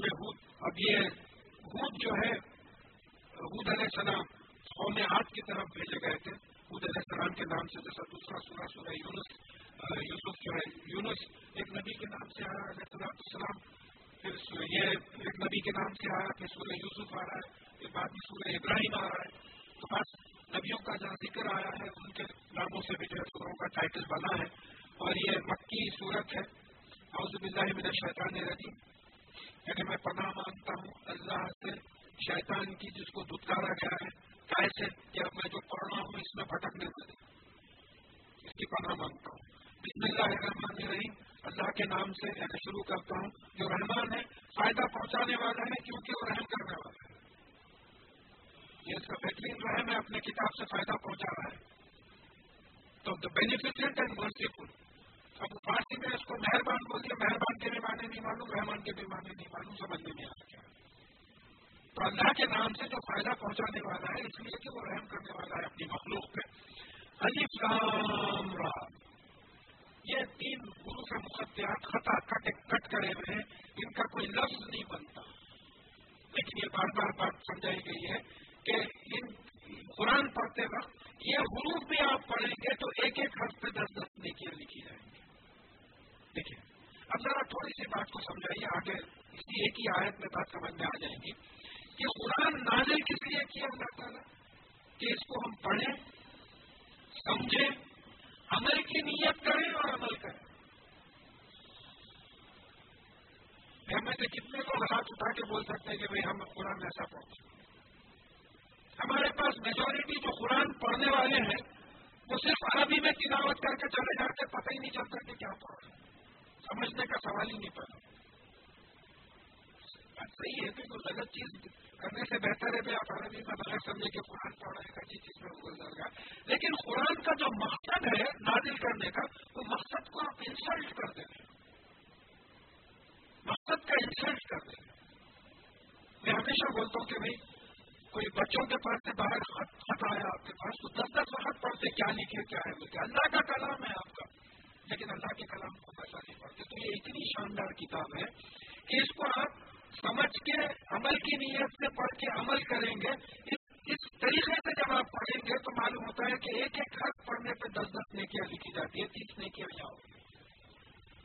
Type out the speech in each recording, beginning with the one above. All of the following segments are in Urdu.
سورہ ہود اب یہ ہود جو ہے ہود علیہ السلام قوم آٹھ کی طرف بھیجے گئے تھے۔ ہود علیہ السلام کے نام سے جیسا دوسرا سورہ سورہ یونس یوسف جو ہے، یونس ایک نبی کے نام سے آیا علیہ السلام پھر یہ ایک نبی کے نام سے آیا پھر سورہ یوسف آ رہا ہے، پھر بعد میں سورہ ابراہیم آ رہا ہے۔ تو بس نبیوں کا جہاں ذکر آیا ہے، ان کے ناموں سے بھی جو ہے سوروں کا ٹائٹل بنا ہے۔ اور یہ مکی صورت ہے۔ حوض باللہ من الشیطان الرجیم۔ یعنی میں پناہ مانگتا ہوں اللہ سے، شیطان کی جس کو دھتکارا گیا ہے، کیسے کہ اب میں جو پڑھ رہا ہوں اس میں بھٹکنے دے اس کی پناہ مانگتا ہوں۔ بسم اللہ الرحمن الرحیم۔ اللہ کے نام سے یعنی شروع کرتا ہوں۔ جو رحمان ہے، فائدہ پہنچانے والا ہے، کیونکہ وہ رحم کرنے والا ہے۔ یہ اس کا بہترین رحم ہے اپنے کتاب سے فائدہ پہنچا رہا ہے۔ تو دا بینیفیشنٹ اینڈ مرسیفل اب فارسی میں اس کو مہربان بول دیا مہربان کے بھی معنی نہیں معلوم رحمان کے بھی معنی نہیں معلوم سمجھ میں نہیں آ سکا تو اللہ کے نام سے جو فائدہ پہنچانے والا ہے، اس لیے کہ وہ رحم کرنے والا ہے اپنی مخلوق پہ۔ علی را۔ یہ تین گرو سے مختیات خطا کٹ کٹ کرے ہوئے ہیں، ان کا کوئی لفظ نہیں بنتا۔ لیکن یہ بار بار بات سمجھائی گئی ہے کہ ان قرآن پڑھتے وقت یہ حروف بھی آپ پڑھیں گے تو ایک ایک حرف پہ دس دس نیکیاں لکھی جائیں گی۔ دیکھیے۔ اب ذرا تھوڑی سی بات کو سمجھائیے، آگے اسی ایک ہی آیت میں بات سمجھ میں آ جائیں گی کہ قرآن نازل کس لیے کیا اللہ تعالیٰ کہ اس کو ہم پڑھیں، سمجھیں، عمل کی نیت کریں اور عمل کریں۔ ہمیں سے کتنے کو ہاتھ اٹھا کے بول سکتے ہیں کہ بھائی ہم قرآن ایسا پہنچے ہمارے پاس میجورٹی جو قرآن پڑھنے والے ہیں، وہ صرف عربی میں تلاوت کر کے چلے جاتے، پتہ ہی نہیں چلتا کہ کیا پڑھ رہے ہیں۔ سمجھنے کا سوال ہی نہیں پڑا صحیح ہے کہ کوئی غلط چیز کرنے سے بہتر ہے آپ عربی میں بغیر سمجھے کہ قرآن پڑھ رہے ہیں اچھی چیز میں گزر گا لیکن قرآن کا جو مقصد ہے نازل کرنے کا، وہ مقصد کو آپ انسلٹ کر دیں۔ مقصد کا انسلٹ کر دیں۔ میں ہمیشہ بولتا ہوں کہ بھائی، کوئی بچوں کے پاس سے باہر خط آیا، آپ کے پاس تو دس دس وقت پڑھتے، کیا لکھے، کیا ہے؟ اللہ کا کلام ہے آپ کا۔ لیکن اللہ کے کلام کو ایسا نہیں پڑھتے۔ تو یہ اتنی شاندار کتاب ہے کہ اس کو آپ سمجھ کے، عمل کی نیت سے پڑھ کے عمل کریں گے۔ اس طریقے سے جب آپ پڑھیں گے تو معلوم ہوتا ہے کہ ایک ایک حرف پڑھنے پہ دس دس نیکیاں لکھی جاتی ہے تیس نیکیاں جاؤ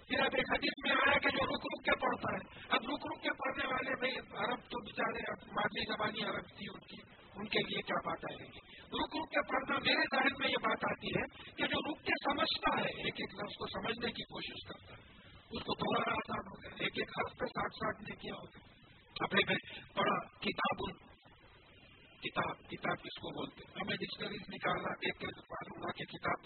پھر اب ایک حدیث میں آیا کہ جو رک رک کے پڑھتا ہے۔ اب رک رک کے پڑھنے والے بھائی، عرب تو بےچارے مادری زبانی عرب تھی ان کی۔ ان کے لیے کیا بات آئے گی رک رک کے پڑھنا میرے ذہن میں یہ بات آتی ہے سمجھتا ہے، ایک ایک لفظ کو سمجھنے کی کوشش کرتا ہے۔ اس کو تھوڑا آسان ہوتا ہے ایک ایک ہفتے ساتھ ساتھ نے کیا ہوتا ابھی میں پڑھا، کتاب کتاب کتاب کس کو بولتے ہیں؟ ہمیں ڈکشنریز نکالنا دیکھ کے معلوم ہوا کہ کتاب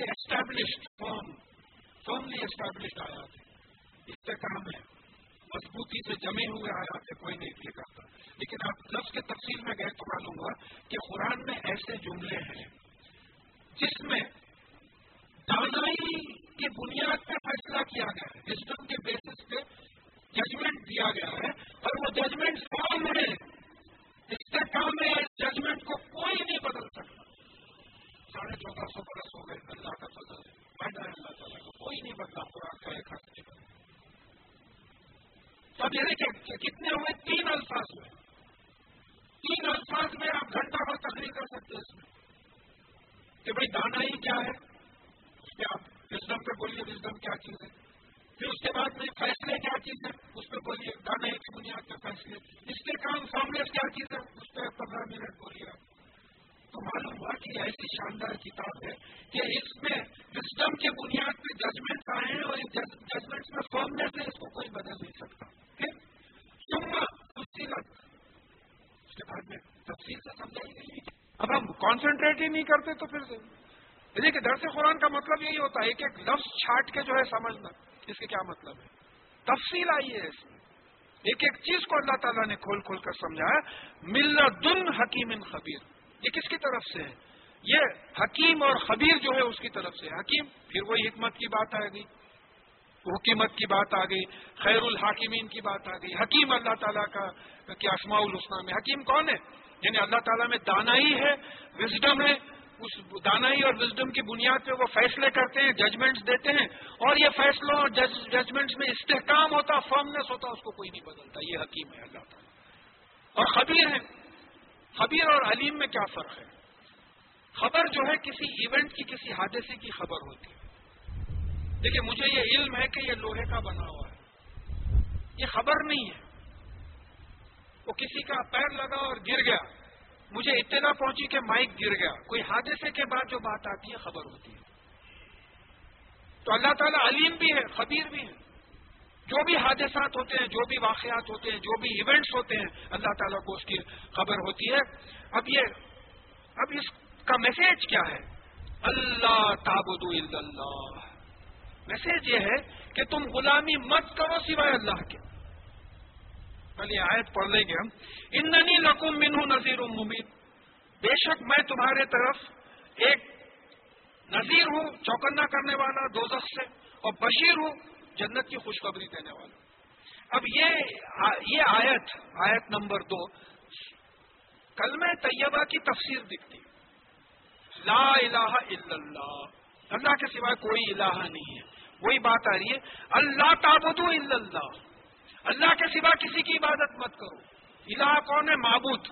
English established form formally established آیا تھے اس سے کام ہے مضبوطی سے جمے ہوئے آیا تھے کوئی نہیں یہ کرتا۔ لیکن آپ لفظ کے تفصیل میں گئے تو معلوم ہوا کہ قرآن میں ایسے جملے ہیں جس میں دانائی کی بنیاد پہ فیصلہ کیا گیا ہے۔ وزڈم کے بیسس پہ ججمنٹ دیا گیا ہے اور وہ ججمنٹ فارم ہے۔ اس سے کام ہے اس ججمنٹ کو کوئی نہیں بدل سکتا۔ ساڑھے چودہ سو برس ہو گئے اللہ کا فضل ہے۔ فائدہ ہے اللہ تعالیٰ کو کوئی نہیں بدلا قرآن کا ایک ہاتھ نہیں بدلا اب یہ دیکھیں کتنے ہوئے؟ تین الفاظ ہوئے۔ تین الفاظ میں آپ گھنٹہ پر تقریر کر سکتے ہیں اس میں۔ کہ بھائی دانا ہی کیا ہے؟ اس پہ آپ وزڈم پہ بولیے وزڈم کیا چیز ہے؟ پھر اس کے بعد میں فیصلے کیا چیز ہے اس پہ بولیے، دانا ہی کی بنیاد پہ فیصلے مقام فارملیس کیا چیز ہے؟ اس پہ پندرہ منٹ بولیے تو معلوم ہوا کہ ایسی شاندار کتاب ہے کہ اس میں وزڈم کے بنیاد پہ ججمنٹ آئے ہیں اور ججمنٹ میں فارملیس ہے اس کو کوئی بدل نہیں سکتا۔ اس کے بعد میں تفصیل سے سمجھائی گئی۔ اب ہم کانسنٹریٹ ہی نہیں کرتے تو پھر دیکھیے درس قرآن کا مطلب یہی ہوتا ہے، ایک ایک لفظ چھاٹ کے جو ہے سمجھنا، اس کے کیا مطلب ہے؟ تفصیل آئی ہے اس میں۔ ایک ایک چیز کو اللہ تعالیٰ نے کھول کھول کر سمجھایا مل دن حکیم ان خبیر۔ یہ کس کی طرف سے ہے؟ یہ حکیم اور خبیر جو ہے اس کی طرف سے حکیم، پھر وہی حکمت کی بات آئے گی حکیمت کی بات آ گئی، خیر الحاکمین کی بات آ گئی۔ حکیم اللہ تعالیٰ کا کیا اسماع الحسنہ میں۔ حکیم کون ہے؟ یعنی اللہ تعالیٰ میں دانائی ہے وزڈم ہے۔ اس دانائی اور وزڈم کی بنیاد پہ وہ فیصلے کرتے ہیں ججمنٹس دیتے ہیں۔ اور یہ فیصلوں اور ججمنٹس میں استحکام ہوتا فرمنس ہوتا، اس کو کوئی نہیں بدلتا۔ یہ حکیم ہے اللہ تعالیٰ۔ اور خبیر ہے خبیر اور علیم میں کیا فرق ہے؟ خبر جو ہے کسی ایونٹ کی، کسی حادثے کی خبر ہوتی ہے۔ دیکھیے، مجھے یہ علم ہے کہ یہ لوہے کا بنا ہوا ہے۔ یہ خبر نہیں ہے۔ وہ کسی کا پیر لگا اور گر گیا۔ مجھے اطلاع پہنچی کہ مائک گر گیا۔ کوئی حادثے کے بعد جو بات آتی ہے، خبر ہوتی ہے۔ تو اللہ تعالیٰ علیم بھی ہے، خبیر بھی ہے۔ جو بھی حادثات ہوتے ہیں، جو بھی واقعات ہوتے ہیں، جو بھی ایونٹس ہوتے ہیں، اللہ تعالیٰ کو اس کی خبر ہوتی ہے۔ اب یہ اب اس کا میسج کیا ہے؟ اللہ تابود اللہ۔ میسج یہ ہے کہ تم غلامی مت کرو سوائے اللہ کے۔ پہلے آیت پڑھ لیں گے ہم۔ ان لکم منہ نذیر ممید بے شک میں تمہارے طرف ایک نذیر ہوں، چوکنا کرنے والا، دوزخ سے، اور بشیر ہوں جنت کی خوشخبری دینے والا۔ اب یہ یہ آیت آیت نمبر دو کلمہ طیبہ کی تفسیر دکھتی لا الہ الا اللہ۔ اللہ کے سوائے کوئی الہ نہیں ہے۔ وہی بات آ رہی ہے۔ اللہ تابدو الا اللہ۔ اللہ کے سوا کسی کی عبادت مت کرو۔ الہ کون ہے؟ معبود۔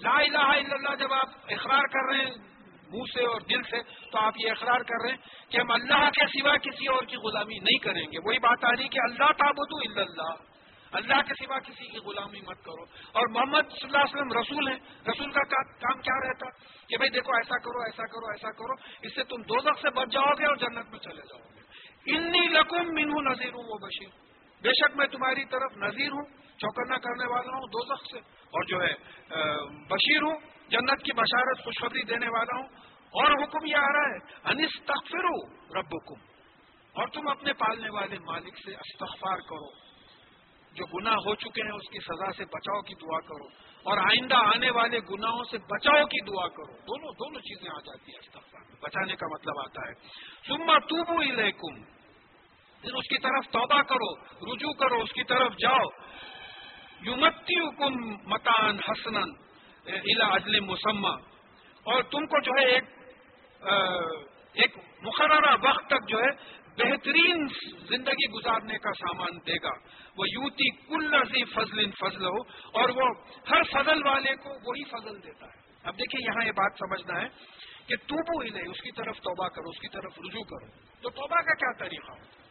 لا الہ الا اللہ جب آپ اقرار کر رہے ہیں۔ منہ سے اور دل سے تو آپ یہ اقرار کر رہے ہیں کہ ہم اللہ کے سوا کسی اور کی غلامی نہیں کریں گے۔ وہی بات آ رہی کہ اللہ تابدو الا اللہ۔ اللہ کے سوا کسی کی غلامی مت کرو۔ اور محمد صلی اللہ علیہ وسلم رسول ہیں۔ رسول کا کام کیا رہتا؟ کہ بھائی دیکھو ایسا کرو ایسا کرو ایسا کرو۔ اس سے تم دو سے بچ جاؤ گے اور جنت میں چلے جاؤ گے۔ انی لکم من ہوں نذیر ہوں وہ بشیر بے شک میں تمہاری طرف نذیر ہوں، چوکنا کرنے والا ہوں دو سے۔ اور جو ہے بشیر ہوں۔ جنت کی بشارت خوشخبری دینے والا ہوں۔ اور حکم یہ آ رہا ہے انس تخفر رب اور تم اپنے پالنے والے مالک سے استغفار کرو۔ جو گناہ ہو چکے ہیں، اس کی سزا سے بچاؤ کی دعا کرو۔ اور آئندہ آنے والے گناہوں سے بچاؤ کی دعا کرو۔ دونوں دونوں چیزیں آ جاتی ہیں استغفار بچانے کا مطلب آتا ہے۔ سما توبو الیکم۔ پھر اس کی طرف توبہ کرو، رجوع کرو، اس کی طرف جاؤ۔ یومتی حکم متان حسنن الا اجل مسمہ اور تم کو جو ہے ایک ایک مقررہ وقت تک جو ہے بہترین زندگی گزارنے کا سامان دے گا۔ وہ یوتی کل سی فضل فضل ہو اور وہ ہر فضل والے کو وہی فضل دیتا ہے۔ اب دیکھیے یہاں یہ بات سمجھنا ہے کہ توبو ہی نہیں اس کی طرف توبہ کرو، اس کی طرف رجوع کرو۔ تو توبہ کا کیا طریقہ؟ ہو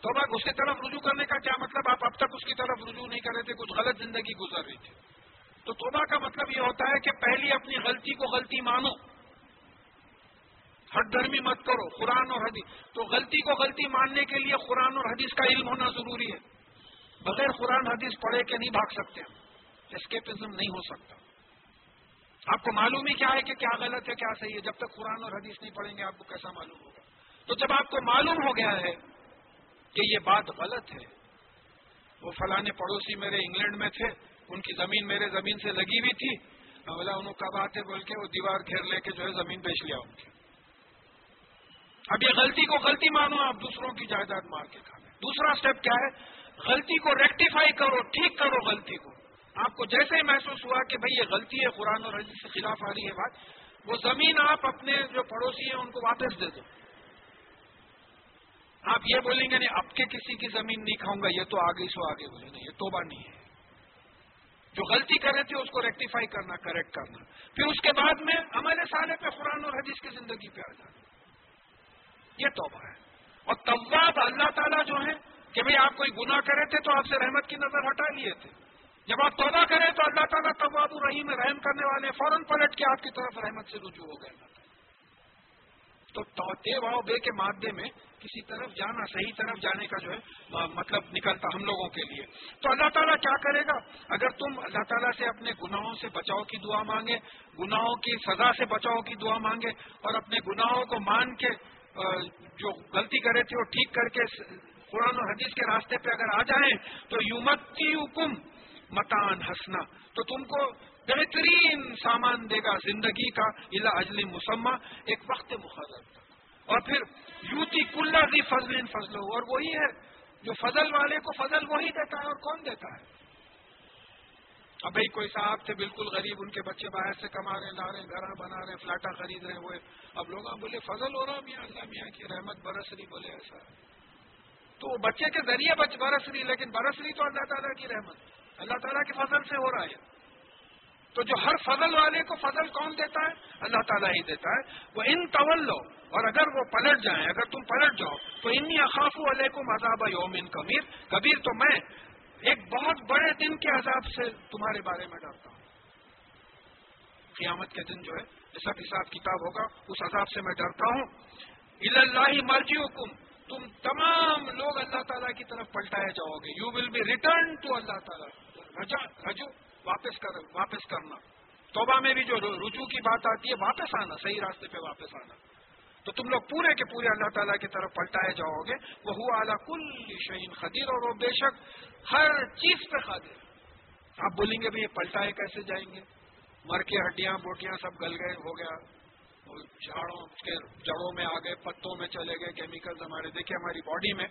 توبہ، اس کی طرف رجوع کرنے کا کیا مطلب؟ آپ اب تک اس کی طرف رجوع نہیں کر رہے تھے، کچھ غلط زندگی گزر رہی تھی۔ تو توبہ کا مطلب یہ ہوتا ہے کہ پہلی اپنی غلطی کو غلطی مانو۔ ہٹ دھرمی مت کرو، قرآن اور حدیث۔ تو غلطی کو غلطی ماننے کے لیے قرآن اور حدیث کا علم ہونا ضروری ہے۔ بغیر قرآن حدیث پڑھے کے نہیں بھاگ سکتے ہم۔ اسکیپزم نہیں ہو سکتا۔ آپ کو معلوم ہی کیا ہے کہ کیا غلط ہے، کیا صحیح ہے۔ جب تک قرآن اور حدیث نہیں پڑھیں گے، آپ کو کیسا معلوم ہوگا؟ تو جب آپ کو معلوم ہو گیا ہے کہ یہ بات غلط ہے، وہ فلانے پڑوسی میرے انگلینڈ میں تھے۔ ان کی زمین میرے زمین سے لگی ہوئی تھی۔ بولا انہوں کا بات ہے بول کے وہ دیوار گھیر لے کے جو ہے زمین بیچ لیا ان کی اب یہ غلطی کو غلطی مانو، آپ دوسروں کی جائیداد مار کے کھانے دوسرا اسٹیپ کیا ہے؟ غلطی کو ریکٹیفائی کرو، ٹھیک کرو غلطی کو۔ آپ کو جیسے ہی محسوس ہوا کہ بھئی یہ غلطی ہے، قرآن اور حدیث کے خلاف آ رہی ہے بات، وہ زمین آپ اپنے جو پڑوسی ہیں، ان کو واپس دے دو۔ آپ یہ بولیں گے، نہیں، اب کے کسی کی زمین نہیں کھاؤں گا، یہ تو آگے سو آگے بولیں گے، یہ توبہ نہیں ہے۔ جو غلطی کر رہے تھے اس کو ریکٹیفائی کرنا کریکٹ کرنا۔ پھر اس کے بعد میں ہمارے سالے پہ قرآن اور حدیث کی زندگی پہ آ جانا یہ توبہ ہے۔ اور طواب اللہ تعالیٰ جو ہے کہ بھئی آپ کوئی گناہ کرے تھے تو آپ سے رحمت کی نظر ہٹا لیے تھے۔ جب آپ توبہ کریں تو اللہ تعالیٰ طواب الرحیم رحم کرنے والے فوراً پلٹ کے آپ کی طرف رحمت سے رجوع ہو گئے۔ تو دے واؤ بے کے مادے میں کسی طرف جانا، صحیح طرف جانے کا جو ہے مطلب نکلتا ہم لوگوں کے لیے۔ تو اللہ تعالیٰ کیا کرے گا؟ اگر تم اللہ تعالیٰ سے اپنے گناہوں سے بچاؤ کی دعا مانگے، گناہوں کی سزا سے بچاؤ کی دعا مانگے اور اپنے گناہوں کو مان کے جو غلطی کرے تھے وہ ٹھیک کر کے قرآن و حدیث کے راستے پہ اگر آ جائیں، تو یومت کی حکم متان ہنسنا تو تم کو بہترین سامان دے گا زندگی کا، الا اجلی مسمہ، ایک وقت مقرر۔ اور پھر یوتی کلر دی فضل فضل ہو اور وہی ہے جو فضل والے کو فضل وہی دیتا ہے، اور کون دیتا ہے؟ اب بھائی کوئی صاحب تھے بالکل غریب، ان کے بچے باہر سے کما رہے لا رہے گھر بنا رہے فلاٹا خرید رہے ہوئے اب لوگ بولے، فضل ہو رہا میاں اللہ، میاں کی رحمت برس رہی بولے ایسا۔ تو بچے کے ذریعے برس رہی لیکن برس رہی تو اللہ تعالیٰ کی رحمت۔ اللہ تعالیٰ کے فضل سے ہو رہا ہے۔ تو جو ہر فضل والے کو فضل کون دیتا ہے؟ اللہ تعالیٰ ہی دیتا ہے۔ وہ ان طول لو، اور اگر وہ پلٹ جائیں، اگر تم پلٹ جاؤ، تو انی اخاف علیکم عذاب یوم ان کبیر۔ کبیر تو میں ایک بہت بڑے دن کے عذاب سے تمہارے بارے میں ڈرتا ہوں۔ قیامت کے دن جو ہے سب حساب کتاب ہوگا، اس عذاب سے میں ڈرتا ہوں۔ اللہ مرجی حکم تم تمام لوگ اللہ تعالیٰ کی طرف پلٹائے جاؤ گے۔ You will be return to اللہ تعالیٰ۔ رجو واپس کر واپس کرنا۔ توبہ میں بھی جو رجوع کی بات آتی ہے، واپس آنا، صحیح راستے پہ واپس آنا۔ تو تم لوگ پورے کے پورے اللہ تعالیٰ کی طرف پلٹائے جاؤ گے۔ وہ ہوا اعلیٰ کل شہین خدیر اور وہ بے شک ہر چیز پہ خادر آپ بولیں گے بھائی یہ پلٹائے کیسے جائیں گے؟ مر کے ہڈیاں، بوٹیاں سب گل گئے، ہو گیا۔ جھاڑوں کے جڑوں میں آ گئے، پتوں میں چلے گئے کیمیکل ہمارے۔ دیکھیں ہماری باڈی میں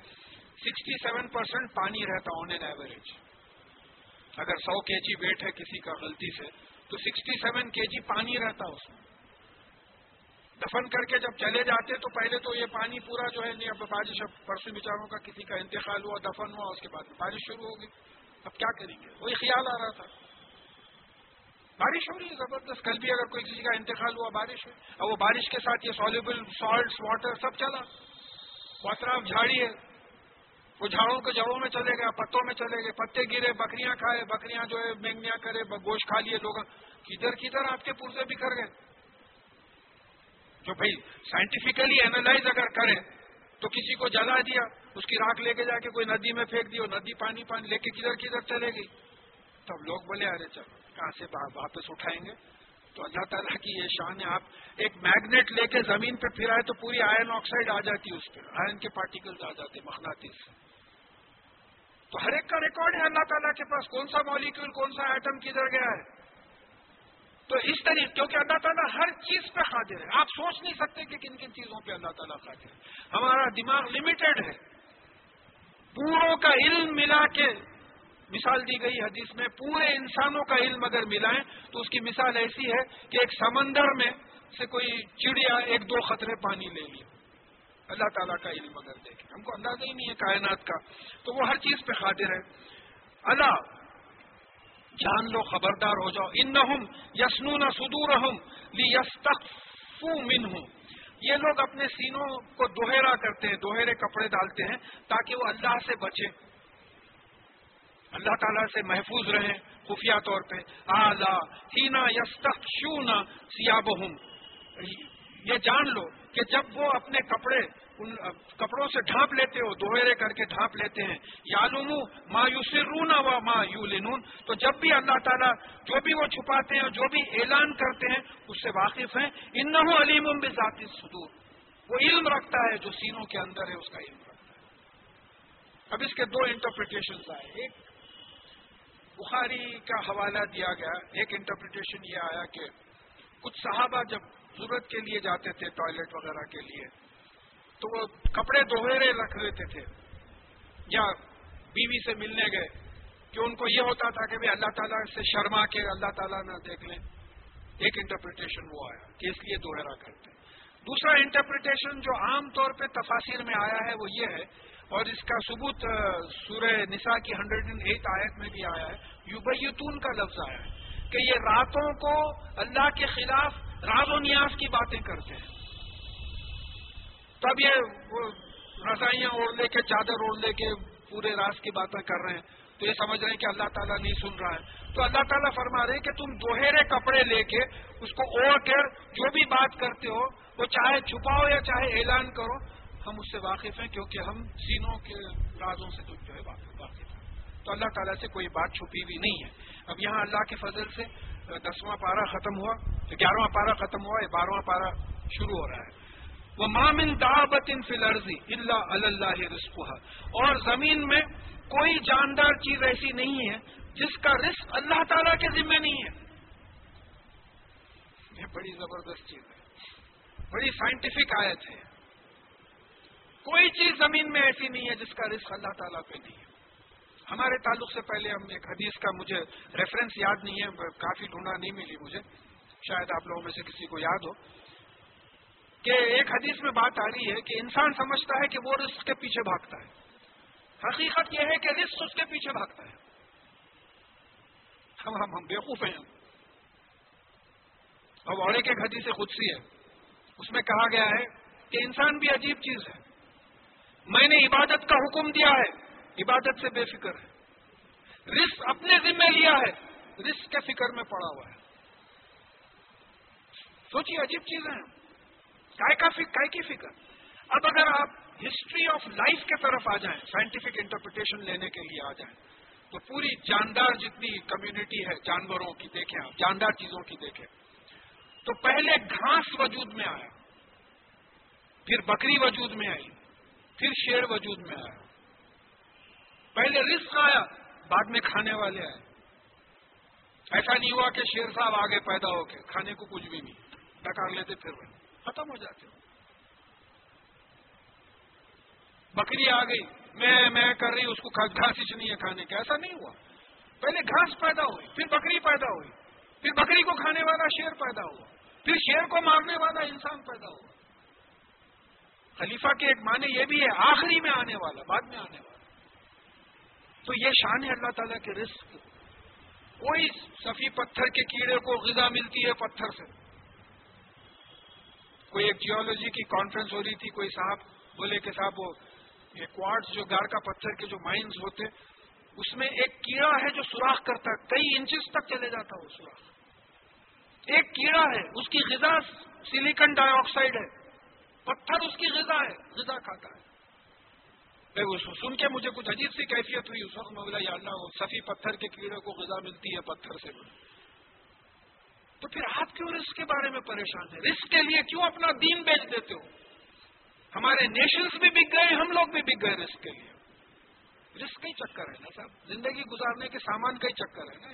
سکسٹی سیون پرسینٹ پانی رہتا آن این ایوریج اگر سو کے جی ویٹ ہے کسی کا غلطی سے، تو سکسٹی سیون کے جی پانی رہتا اس میں۔ دفن کر کے جب چلے جاتے تو پہلے تو یہ پانی پورا جو ہے، نہیں، اب بارش، اب پرسوں بچاروں کا کسی کا انتقال ہوا، دفن ہوا، اس کے بعد بارش شروع ہوگی۔ اب کیا کریں گے؟ وہی خیال آ رہا تھا۔ بارش ہو رہی ہے، زبردست۔ کل بھی اگر کوئی کسی کا انتقال ہوا، بارش ہوئی۔ اور وہ بارش کے ساتھ یہ سالبل سالٹ واٹر سب چلا۔ اطراف جھاڑی ہے۔ وہ جھاڑوں کے جڑوں میں چلے گئے، پتوں میں چلے گئے، پتے گرے، بکریاں کھائے، بکریاں جو ہے مینگیاں کرے گوشت کھا لیے لوگ۔ کدھر کدھر آپ کے پرزے بھی کر گئے۔ جو بھائی سائنٹیفکلی اینالائز اگر کرے، تو کسی کو جلا دیا، اس کی راک لے کے جا کے کوئی ندی میں پھینک دی ندی پانی پانی لے کے کدھر کدھر چلے گئی۔ تب لوگ بولے، ارے چلو کہاں سے واپس اٹھائیں گے؟ تو اللہ تعالیٰ کی یہ شان ہے، آپ ایک میگنیٹ لے کے زمین پہ پھرائے تو پوری آئرن آکسائڈ آ جاتی اس پہ۔ آئرن کے پارٹیکلز آ جاتے، مخناطیس۔ سے تو ہر ایک کا ریکارڈ ہے اللہ تعالیٰ کے پاس کون سا مالیکول کون سا آئٹم کدھر گیا ہے؟ تو اس طریقے کیونکہ اللہ تعالیٰ ہر چیز پہ قادر ہے۔ آپ سوچ نہیں سکتے کہ کن کن چیزوں پہ اللہ تعالیٰ قادر ہے۔ ہمارا دماغ لمیٹڈ ہے۔ پوروں کا علم ملا کے مثال دی گئی حدیث میں، پورے انسانوں کا علم اگر ملائیں تو اس کی مثال ایسی ہے کہ ایک سمندر میں سے کوئی چڑیا ایک دو خطرے پانی لے لیا۔ اللہ تعالیٰ کا علم اگر دیکھیں ہم کو اندازہ ہی نہیں ہے کائنات کا۔ تو وہ ہر چیز پہ خاطر ہے۔ اللہ، جان لو، خبردار ہو جاؤ۔ ان نہ یسنو نہ سدور ہوں یہ لوگ اپنے سینوں کو دوہرا کرتے ہیں، دوہرے کپڑے ڈالتے ہیں تاکہ وہ اللہ سے بچے۔ اللہ تعالیٰ سے محفوظ رہیں، خفیہ طور پہ۔ آلہ، ہینا یستخ شونا سیاب یہ جان لو کہ جب وہ اپنے کپڑے ان کپڑوں سے ڈھانپ لیتے ہو، دوہرے کر کے ڈھانپ لیتے ہیں۔ یالوم ما یوسرون و ما یو لنون تو جب بھی اللہ تعالیٰ جو بھی وہ چھپاتے ہیں جو بھی اعلان کرتے ہیں، اس سے واقف ہیں۔ ان نہ علیم ذاتی صدور وہ علم رکھتا ہے جو سینوں کے اندر ہے، اس کا علم رکھتا ہے۔ اب اس کے دو انٹرپریٹیشن آئے۔ ایک، بخاری کا حوالہ دیا گیا۔ ایک انٹرپریٹیشن یہ آیا کہ کچھ صحابہ جب ضرورت کے لیے جاتے تھے ٹوائلٹ وغیرہ کے لیے تو وہ کپڑے دوہرے رکھ لیتے تھے۔ یا بیوی سے ملنے گئے کہ ان کو یہ ہوتا تھا کہ بھی اللہ تعالیٰ سے شرما کے اللہ تعالیٰ نہ دیکھ لیں۔ ایک انٹرپریٹیشن وہ آیا کہ اس لیے دوہرا کرتے دوسرا انٹرپریٹیشن جو عام طور پہ تفاصر میں آیا ہے وہ یہ ہے، اور اس کا ثبوت سورہ نساء کی ہنڈریڈ اینڈ ایٹ آیت میں بھی آیا ہے۔ یوبیتون کا لفظ آیا ہے کہ یہ راتوں کو اللہ کے خلاف راز و نیاز کی باتیں کرتے ہیں۔ تب یہ وہ رسائیاں اوڑھ لے کے چادر اوڑھ لے کے پورے راز کی باتیں کر رہے ہیں۔ تو یہ سمجھ رہے ہیں کہ اللہ تعالیٰ نہیں سن رہا ہے۔ تو اللہ تعالیٰ فرما رہے ہیں کہ تم دوہرے کپڑے لے کے اس کو اوڑھ کر، جو بھی بات کرتے ہو، وہ چاہے چھپاؤ یا چاہے اعلان کرو، ہم اس سے واقف ہیں کیونکہ ہم سینوں کے رازوں سے جو ہے واقف ہیں۔ تو اللہ تعالیٰ سے کوئی بات چھپی ہوئی نہیں ہے۔ اب یہاں اللہ کے فضل سے، دسواں پارا ختم ہوا، گیارہواں پارا ختم ہوا یا بارہواں پارا شروع ہو رہا ہے۔ وہ مامن دعبت ان فلرزی اللہ اللہ رسپہ اور زمین میں کوئی جاندار چیز ایسی نہیں ہے جس کا رسک اللہ تعالی کے ذمہ نہیں ہے۔ یہ بڑی زبردست چیز ہے۔ بڑی سائنٹیفک آیت ہے۔ کوئی چیز زمین میں ایسی نہیں ہے جس کا رسک اللہ تعالیٰ پہ نہیں ہے۔ ہمارے تعلق سے پہلے ہم ایک حدیث کا مجھے ریفرنس یاد نہیں ہے، کافی ڈھونڈا نہیں ملی مجھے۔ شاید آپ لوگوں میں سے کسی کو یاد ہو۔ کہ ایک حدیث میں بات آ رہی ہے کہ انسان سمجھتا ہے کہ وہ رسک کے پیچھے بھاگتا ہے۔ حقیقت یہ ہے کہ رسک اس کے پیچھے بھاگتا ہے۔ ہم ہم ہم بیوقوف ہیں۔ اب اور ایک ایک حدیث خود سی ہے۔ اس میں کہا گیا ہے کہ انسان بھی عجیب چیز ہے۔ میں نے عبادت کا حکم دیا ہے۔ عبادت سے بے فکر ہے۔ رسک اپنے ذمہ لیا ہے۔ رسک کے فکر میں پڑا ہوا ہے۔ سوچیے، عجیب چیزیں ہیں۔ کا کی فکر۔ اب اگر آپ ہسٹری آف لائف کے طرف آ جائیں سائنٹیفک انٹرپریٹیشن لینے کے لیے آ جائیں، تو پوری جاندار جتنی کمیونٹی ہے، جانوروں کی دیکھیں آپ، جاندار چیزوں کی دیکھیں۔ تو پہلے گھاس وجود میں آیا، پھر بکری وجود میں آئی، پھر شیر وجود میں آیا۔ پہلے رسک آیا، بعد میں کھانے والے آئے۔ ایسا نہیں ہوا کہ شیر صاحب آگے پیدا ہو کے کھانے کو کچھ بھی نہیں، ڈکار لیتے پھر وہ ختم ہو جاتے بکری آ گئی، میں میں کر رہی اس کو گھاس نہیں ہے کھانے کا۔ ایسا نہیں ہوا۔ پہلے گھاس پیدا ہوئی، پھر بکری پیدا ہوئی، پھر بکری کو کھانے والا شیر پیدا ہوا، پھر شیر کو مارنے والا انسان پیدا ہوا۔ خلیفہ کے ایک معنی یہ بھی ہے، آخری میں آنے والا، بعد میں آنے والا۔ تو یہ شان ہے اللہ تعالیٰ کے رزق۔ کوئی سفی پتھر کے کیڑے کو غذا ملتی ہے پتھر سے۔ کوئی ایک جیولوجی کی کانفرنس ہو رہی تھی، کوئی صاحب بولے کہ صاحب وہ کوارٹس جو گار کا پتھر کے جو مائنز ہوتے، اس میں ایک کیڑا ہے جو سوراخ کرتا ہے، کئی انچز تک چلے جاتا وہ سوراخ۔ ایک کیڑا ہے، اس کی غذا سلیکن ڈائی آکسائڈ ہے۔ پتھر اس کی غذا ہے، غذا کھاتا ہے۔ سن کے مجھے کچھ عجیب سی کیفیت ہوئی، اس وقت میں بولا یا اللہ سفی پتھر کے کیڑے کو غذا ملتی ہے پتھر سے۔ تو پھر آپ کیوں رسک کے بارے میں پریشان ہیں؟ رسک کے لیے کیوں اپنا دین بیچ دیتے ہو؟ ہمارے نیشنز بھی بک گئے، ہم لوگ بھی بک گئے رسک کے لیے۔ رسک کا ہی چکر ہے نا صاحب۔ زندگی گزارنے کے سامان کا ہی چکر ہے نا۔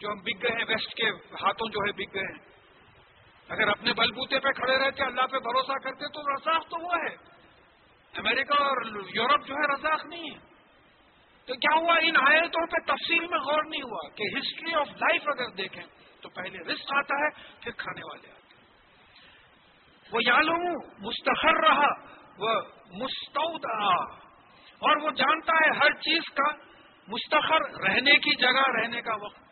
جو ہم بک گئے ہیں، ویسٹ کے ہاتھوں جو ہے بک گئے ہیں۔ اگر اپنے بلبوتے پہ کھڑے رہتے، اللہ پہ بھروسہ کرتے، تو رساخ تو وہ ہے۔ امریکہ اور یورپ جو ہے، رزاق نہیں ہے۔ تو کیا ہوا؟ ان آیتوں پہ تفصیل میں غور نہیں ہوا کہ ہسٹری آف لائف اگر دیکھیں تو پہلے رسک آتا ہے، پھر کھانے والے آتے ہیں۔ وہ یا مستخر رہا، وہ مستعود اور وہ جانتا ہے ہر چیز کا مستخر رہنے کی جگہ، رہنے کا وقت۔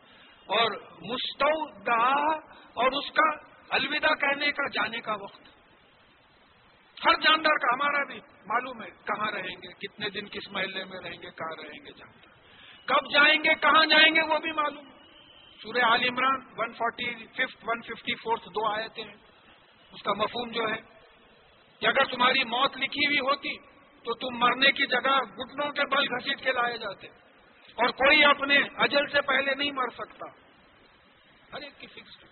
اور مستعود اور اس کا الوداع کہنے کا، جانے کا وقت۔ ہر جاندار کا، ہمارا بھی معلوم ہے کہاں رہیں گے، کتنے دن کس محلے میں رہیں گے، کہاں رہیں گے جانتا کب جائیں گے، کہاں جائیں گے، وہ بھی معلوم ہے۔ سورہ عال Imran one forty fifth one fifty fourth دو آئے تھے اس کا مفہوم جو ہے، کہ اگر تمہاری موت لکھی ہوئی ہوتی، تو تم مرنے کی جگہ گٹنوں کے بل گھسیٹ کے لائے جاتے۔ اور کوئی اپنے اجل سے پہلے نہیں مر سکتا۔ ہر ایک کی فکس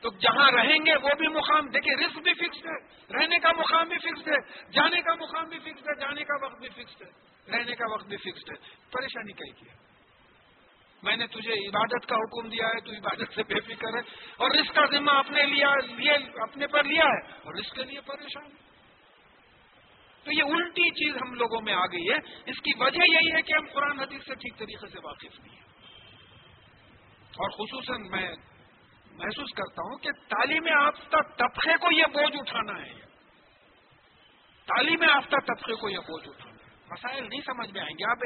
تو جہاں رہیں گے، وہ بھی مقام دیکھیں رسک بھی فکسڈ ہے۔ رہنے کا مقام بھی فکسڈ ہے۔ جانے کا مقام بھی فکسڈ ہے۔ جانے کا وقت بھی فکسڈ ہے۔ رہنے کا وقت بھی فکسڈ ہے۔ پریشانی کہیں کیا۔ میں نے تجھے عبادت کا حکم دیا ہے، تو عبادت سے بے فکر ہے اور رسک کا ذمہ اپنے لیا، لیے، اپنے پر لیا ہے اور اس کے لیے پریشان تو یہ الٹی چیز ہم لوگوں میں آ گئی ہے۔ اس کی وجہ یہی ہے کہ ہم قرآن حدیث سے ٹھیک طریقے سے واقف نہیں ہیں۔ اور خصوصاً میں محسوس کرتا ہوں کہ تعلیم یافتہ طبقے کو یہ بوجھ اٹھانا ہے۔ تعلیم یافتہ طبقے کو یہ بوجھ اٹھانا ہے۔ مسائل نہیں سمجھ میں آئیں گے۔ آپ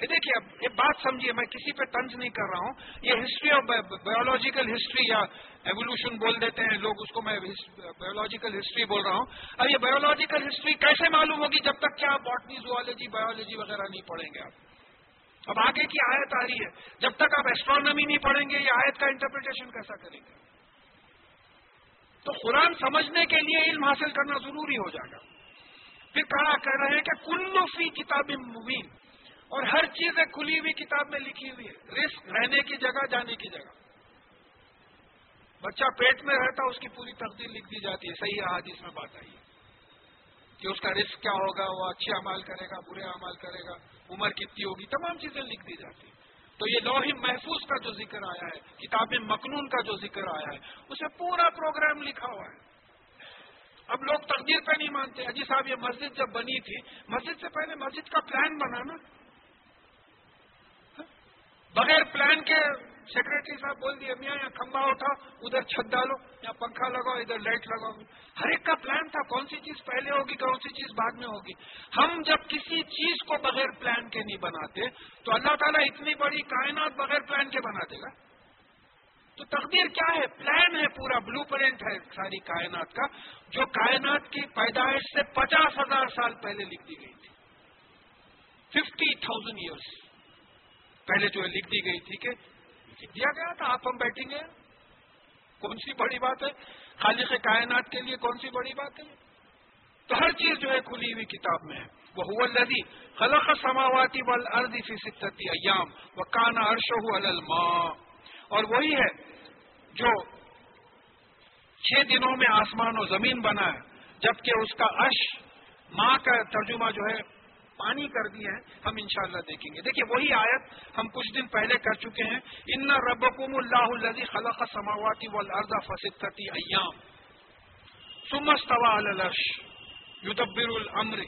دیکھیے، اب ایک بات سمجھیے، میں کسی پہ طنز نہیں کر رہا ہوں۔ یہ ہسٹری آف بایولوجیکل ہسٹری یا ایولیوشن بول دیتے ہیں، لوگ اس کو میں بایولوجیکل ہسٹری بول رہا ہوں۔ اب یہ بایولوجیکل ہسٹری کیسے معلوم ہوگی جب تک کہ آپ باٹنی زوالوجی بایولوجی وغیرہ نہیں پڑھیں گے آپ؟ اب آگے کی آیت آ رہی ہے۔ جب تک آپ ایسٹرانومی نہیں پڑھیں گے، یہ آیت کا انٹرپریٹیشن کیسا کریں گے؟ تو قرآن سمجھنے کے لیے علم حاصل کرنا ضروری ہو جائے گا۔ پھر کہا کہہ رہے ہیں کہ کلو فی کتاب مبین۔ اور ہر چیز ایک کھلی ہوئی کتاب میں لکھی ہوئی ہے۔ رسک رہنے کی جگہ، جانے کی جگہ۔ بچہ پیٹ میں رہتا اس کی پوری تقدیر لکھ دی جاتی ہے۔ صحیح حادث میں بات آئی ہے کہ اس کا رسک کیا ہوگا، وہ اچھے امال کرے گا، برے امال کرے گا، عمر کتنی ہوگی؟ تمام چیزیں لکھ دی جاتی تو یہ لوہی محفوظ کا جو ذکر آیا ہے، کتاب مقنون کا جو ذکر آیا ہے، اسے پورا پروگرام لکھا ہوا ہے۔ اب لوگ تقدیر پہ نہیں مانتے۔ اجی صاحب، یہ مسجد جب بنی تھی، مسجد سے پہلے مسجد کا پلان بنانا بغیر پلان کے سیکرٹری صاحب بول دیے، میاں یہاں کھمبا اٹھا، ادھر چھت ڈالو یا پنکھا لگاؤ، ادھر لائٹ لگاؤ۔ ہر ایک کا پلان تھا، کون سی چیز پہلے ہوگی، کون سی چیز بعد میں ہوگی۔ ہم جب کسی چیز کو بغیر پلان کے نہیں بناتے، تو اللہ تعالیٰ اتنی بڑی کائنات بغیر پلان کے بنا دے گا۔ تو تقدیر کیا ہے؟ پلان ہے پورا، بلو پرنٹ ہے ساری کائنات کا، جو کائنات کی پیدائش سے پچاس ہزار سال پہلے لکھ دی گئی تھی۔ ففٹی تھاؤزینڈ ایئرس پہلے جو ہے لکھ دی گئی تھی کہ دیا گیا تھا، آپ ہم بیٹھیں گے۔ کون سی بڑی بات ہے؟ خالق کائنات کے لیے کون سی بڑی بات ہے؟ تو ہر چیز جو ہے کھلی ہوئی کتاب میں ہے۔ وہ لدی خلق سماواتی ول اردی فی ستی ایام وہ کانا ارش الماء۔ اور وہی ہے جو چھ دنوں میں آسمان و زمین بنا ہے، جبکہ اس کا اش ماں کا ترجمہ جو ہے پانی کر دیا ہے ہم انشاءاللہ دیکھیں گے۔ دیکھیے وہی آیت ہم کچھ دن پہلے کر چکے ہیں۔ ان ربکم اللہ الزی خلق سماواتی والارض فسطتی ایام سمستوا الرش یدبر الامر